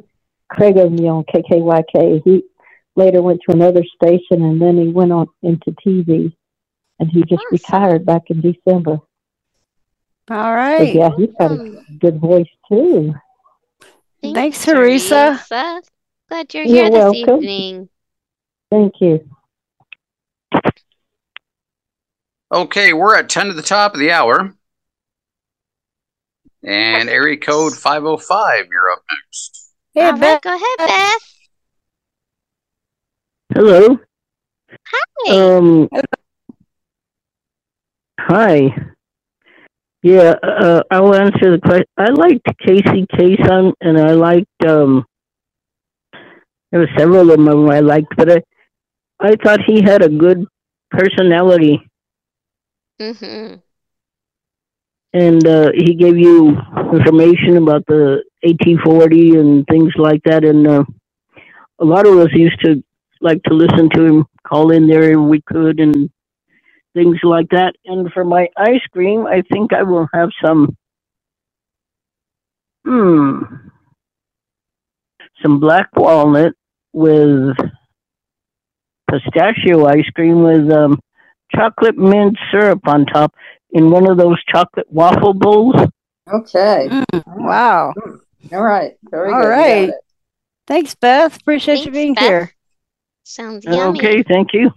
Speaker 27: Craig O'Neill, KKYK. He later went to another station and then he went on into TV. And he just retired back in December.
Speaker 3: All right.
Speaker 27: So,
Speaker 3: right.
Speaker 27: yeah, he's got a good voice too.
Speaker 3: Thanks, Teresa.
Speaker 2: Teresa. Glad you're
Speaker 27: You're
Speaker 2: here this
Speaker 27: welcome.
Speaker 2: evening.
Speaker 27: Thank you.
Speaker 4: Okay, we're at 10 to the top of the hour. And area code 505, you're up next.
Speaker 3: Hey,
Speaker 2: All right, go ahead, Beth.
Speaker 28: Hello.
Speaker 2: Hi.
Speaker 28: Um. Hi. Yeah, uh, I'll answer the question. I liked Casey Kasem, and I liked um. There were several of them I liked, but I, I thought he had a good personality,
Speaker 2: Mm-hmm.
Speaker 28: and uh, he gave you information about the AT40 and things like that. And uh, a lot of us used to like to listen to him, call in there if we could, and things like that. And for my ice cream, I think I will have some, hmm, some black walnut with pistachio ice cream with um, chocolate mint syrup on top in one of those chocolate waffle bowls.
Speaker 6: Okay.
Speaker 3: Wow.
Speaker 6: All right. Very
Speaker 3: All
Speaker 6: good.
Speaker 3: Right. Thanks, Beth. Appreciate you being
Speaker 2: Beth.
Speaker 3: here.
Speaker 2: Sounds yummy.
Speaker 28: Okay, thank you.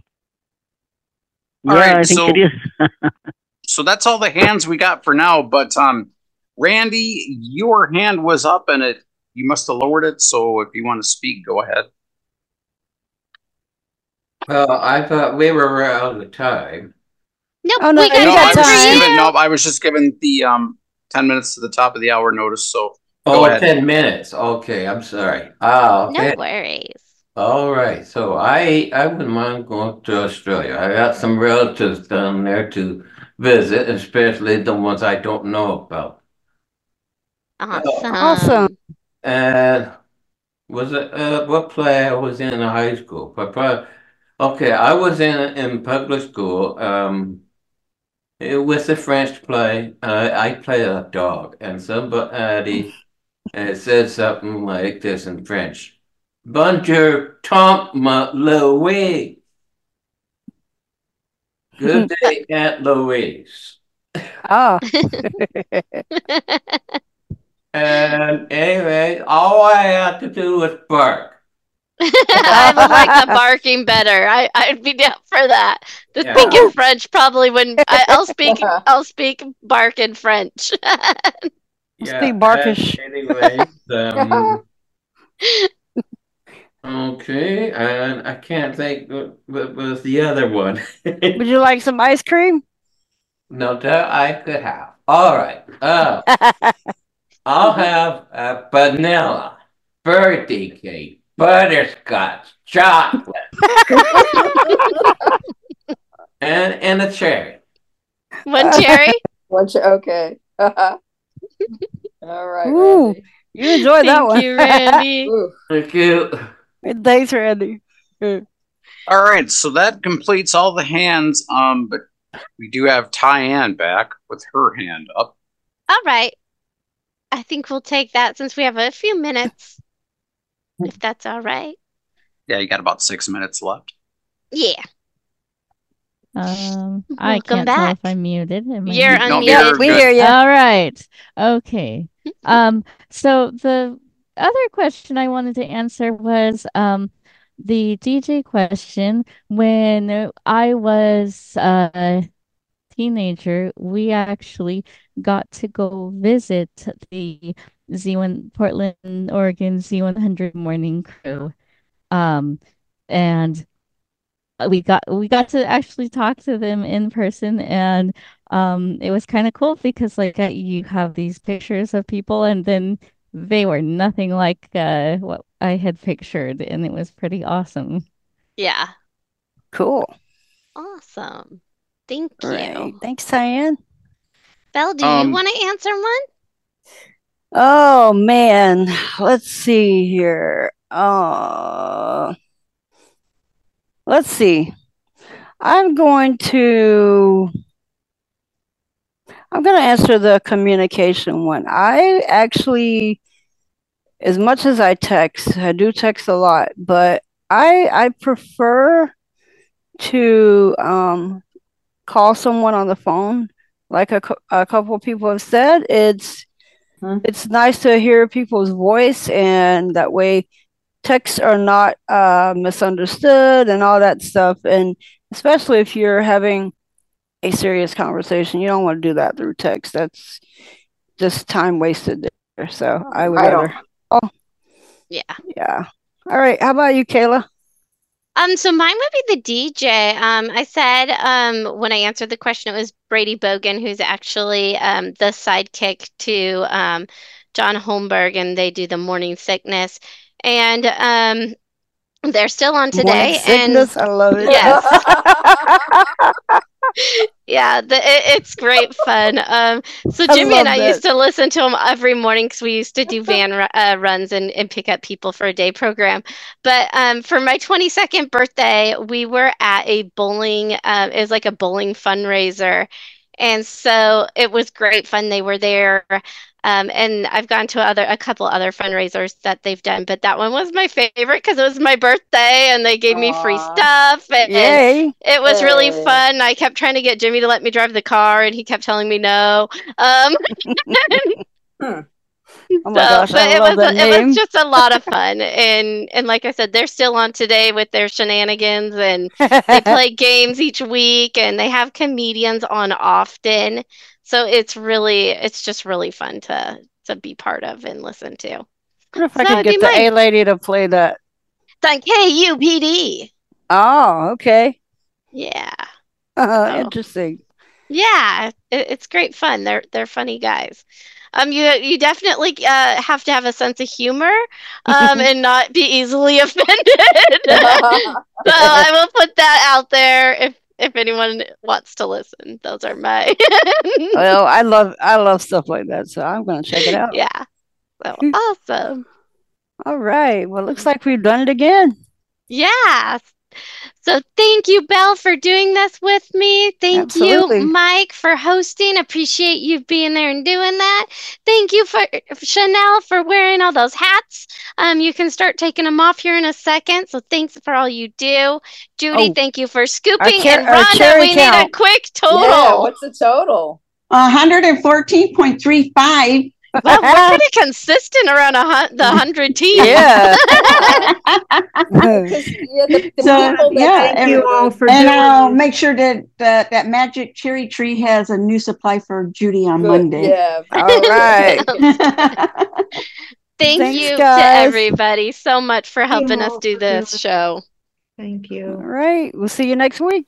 Speaker 4: All
Speaker 28: yeah,
Speaker 4: right,
Speaker 28: I think
Speaker 4: so-
Speaker 28: it is. [laughs]
Speaker 4: So that's all the hands we got for now. But um, Randy, your hand was up and it you must have lowered it. So if you want to speak, go ahead.
Speaker 29: Well, I thought we were out of time.
Speaker 2: Nope,
Speaker 3: Oh, no,
Speaker 2: we got
Speaker 4: no,
Speaker 3: got
Speaker 4: I was just
Speaker 3: time.
Speaker 4: giving, no, I was just giving the um ten minutes to the top of the hour notice. So
Speaker 29: Oh,
Speaker 4: ahead.
Speaker 29: 10 minutes. Okay, I'm sorry. Ah,
Speaker 2: No
Speaker 29: okay.
Speaker 2: worries.
Speaker 29: All right. So I I wouldn't mind going to Australia. I got some relatives down there to visit, especially the ones I don't know about.
Speaker 2: Awesome.
Speaker 3: Awesome.
Speaker 29: And was it uh, what play I was in in high school? But probably, okay, I was in in public school. Um, it was a French play. Uh, I played a dog, and somebody uh, said something like this in French: "Bonjour, Tom Louise." Good [laughs] day, Aunt Louise.
Speaker 3: Oh. [laughs]
Speaker 29: And anyway, all I had to do was bark. [laughs]
Speaker 2: I would like the [laughs] barking better. I, I'd be down for that. The
Speaker 29: Yeah.
Speaker 2: speaking French probably wouldn't. I, I'll speak. [laughs] I'll speak bark in French.
Speaker 29: Yeah,
Speaker 3: Speak Barkish.
Speaker 29: and Anyway, um, okay, and I can't think what, what was the other one.
Speaker 3: Would you like some ice cream?
Speaker 29: No, doubt I could have. All right. Uh, I'll have a vanilla, birthday cake, butterscotch, chocolate, and and a cherry.
Speaker 2: One cherry. [laughs]
Speaker 6: One cher- okay. [laughs] All right.
Speaker 3: Ooh, you enjoyed that
Speaker 2: Thank
Speaker 3: one.
Speaker 2: you, [laughs] Randy.
Speaker 6: Ooh.
Speaker 29: Thank you.
Speaker 3: Thanks, Randy.
Speaker 4: All right, so that completes all the hands. Um, but We do have Tyann back with her hand up.
Speaker 2: All right. I think we'll take that since we have a few minutes. If that's all right.
Speaker 4: Yeah, you got about six minutes left.
Speaker 2: Yeah.
Speaker 15: Um, [laughs] I
Speaker 2: Welcome
Speaker 15: can't tell
Speaker 2: back.
Speaker 15: if I'm muted. Am I
Speaker 2: You're
Speaker 15: muted?
Speaker 4: No, unmuted.
Speaker 3: We hear ya.
Speaker 15: All right. Okay. [laughs] Um, so the other question I wanted to answer was um the DJ question. When I was a teenager, we actually got to go visit the Z1 Portland, Oregon Z100 morning crew. Um, and we got we got to actually talk to them in person and um it was kind of cool because like uh, you have these pictures of people and then they were nothing like uh what I had pictured and it was pretty awesome.
Speaker 2: Yeah.
Speaker 3: Cool.
Speaker 2: Awesome. Thank you.
Speaker 3: Right. Thanks, Diane.
Speaker 2: Bel, do
Speaker 3: Um,
Speaker 2: you want to answer one?
Speaker 3: Oh man, let's see here. Uh, let's see. I'm going to I'm going to answer the communication one. I actually as much as I text, I do text a lot, but I I prefer to um call someone on the phone. Like a, a couple people have said, it's it's nice to hear people's voice, and that way texts are not uh, misunderstood and all that stuff. And especially if you're having a serious conversation, you don't want to do that through text. That's just time wasted there. So I would
Speaker 2: I don't-
Speaker 3: Oh,
Speaker 2: Yeah.
Speaker 3: yeah. All right. How about you, Kaila?
Speaker 2: Um, so mine would be the DJ. Um, I said um when I answered the question, it was Brady Bogan, who's actually um the sidekick to um John Holmberg, and they do the morning sickness. And um they're still on today.
Speaker 3: Morning
Speaker 2: And
Speaker 3: sickness. I love it.
Speaker 2: yes. [laughs] [laughs] Yeah, the, it, it's great fun. Um, so
Speaker 3: I
Speaker 2: Jimmy and I
Speaker 3: that.
Speaker 2: used to listen to him every morning because we used to do van uh, runs and, and pick up people for a day program. But um, for my 22nd birthday, we were at a bowling, uh, it was like a bowling fundraiser. And so it was great fun. They were there. Um, and I've gone to other a couple other fundraisers that they've done, but that one was my favorite because it was my birthday and they gave me free stuff and
Speaker 3: Yay.
Speaker 2: it was really fun. I kept trying to get Jimmy to let me drive the car and he kept telling me no. Um, [laughs] [laughs]
Speaker 3: Oh my
Speaker 2: so,
Speaker 3: gosh,
Speaker 2: but
Speaker 3: I
Speaker 2: it
Speaker 3: love
Speaker 2: was
Speaker 3: that
Speaker 2: it was just a lot of fun and and like I said, they're still on today with their shenanigans and they [laughs] play games each week and they have comedians on often. So it's really it's just really fun to to be part of and listen to.
Speaker 3: What if I
Speaker 2: So
Speaker 3: could
Speaker 2: it'd
Speaker 3: get the
Speaker 2: mine.
Speaker 3: A lady to play that?
Speaker 2: Like KUPD.
Speaker 3: Oh, okay.
Speaker 2: Yeah. [laughs]
Speaker 3: Uh, interesting.
Speaker 2: Yeah, it, it's great fun. They're they're funny guys. Um, you you definitely uh, have to have a sense of humor, um, [laughs] and not be easily [laughs] offended. so I will put that out there if if anyone wants to listen. Those are my [laughs] oh,
Speaker 3: Well, I love I love stuff like that, so I'm gonna check it out.
Speaker 2: yeah. So [laughs] awesome.
Speaker 3: All right. Well, looks like we've done it again.
Speaker 2: Yeah. So thank you, Bel, for doing this with me. Thank
Speaker 3: Absolutely.
Speaker 2: you, Mike, for hosting. Appreciate you being there and doing that. Thank you for Chanel for wearing all those hats. Um, you can start taking them off here in a second. So thanks for all you do. Judy,
Speaker 3: Oh,
Speaker 2: thank you for scooping.
Speaker 20: cher-
Speaker 2: and
Speaker 20: our
Speaker 2: Rhonda,
Speaker 20: cherry
Speaker 2: we need a quick total.
Speaker 20: Yeah,
Speaker 6: what's the total?
Speaker 20: hundred and fourteen point three five.
Speaker 2: Well, we're [laughs] pretty consistent around a hun- the hundred team.
Speaker 3: Yeah. [laughs]
Speaker 20: So yeah,
Speaker 18: Thank you all for
Speaker 20: and
Speaker 18: doing
Speaker 20: I'll make sure that that that magic cherry tree has a new supply for Judy on Monday.
Speaker 6: Yeah.
Speaker 3: All right. [laughs]
Speaker 2: Thank
Speaker 3: Thanks,
Speaker 2: you to everybody so much for helping us do this show.
Speaker 18: Thank you.
Speaker 3: All right. We'll see you next week.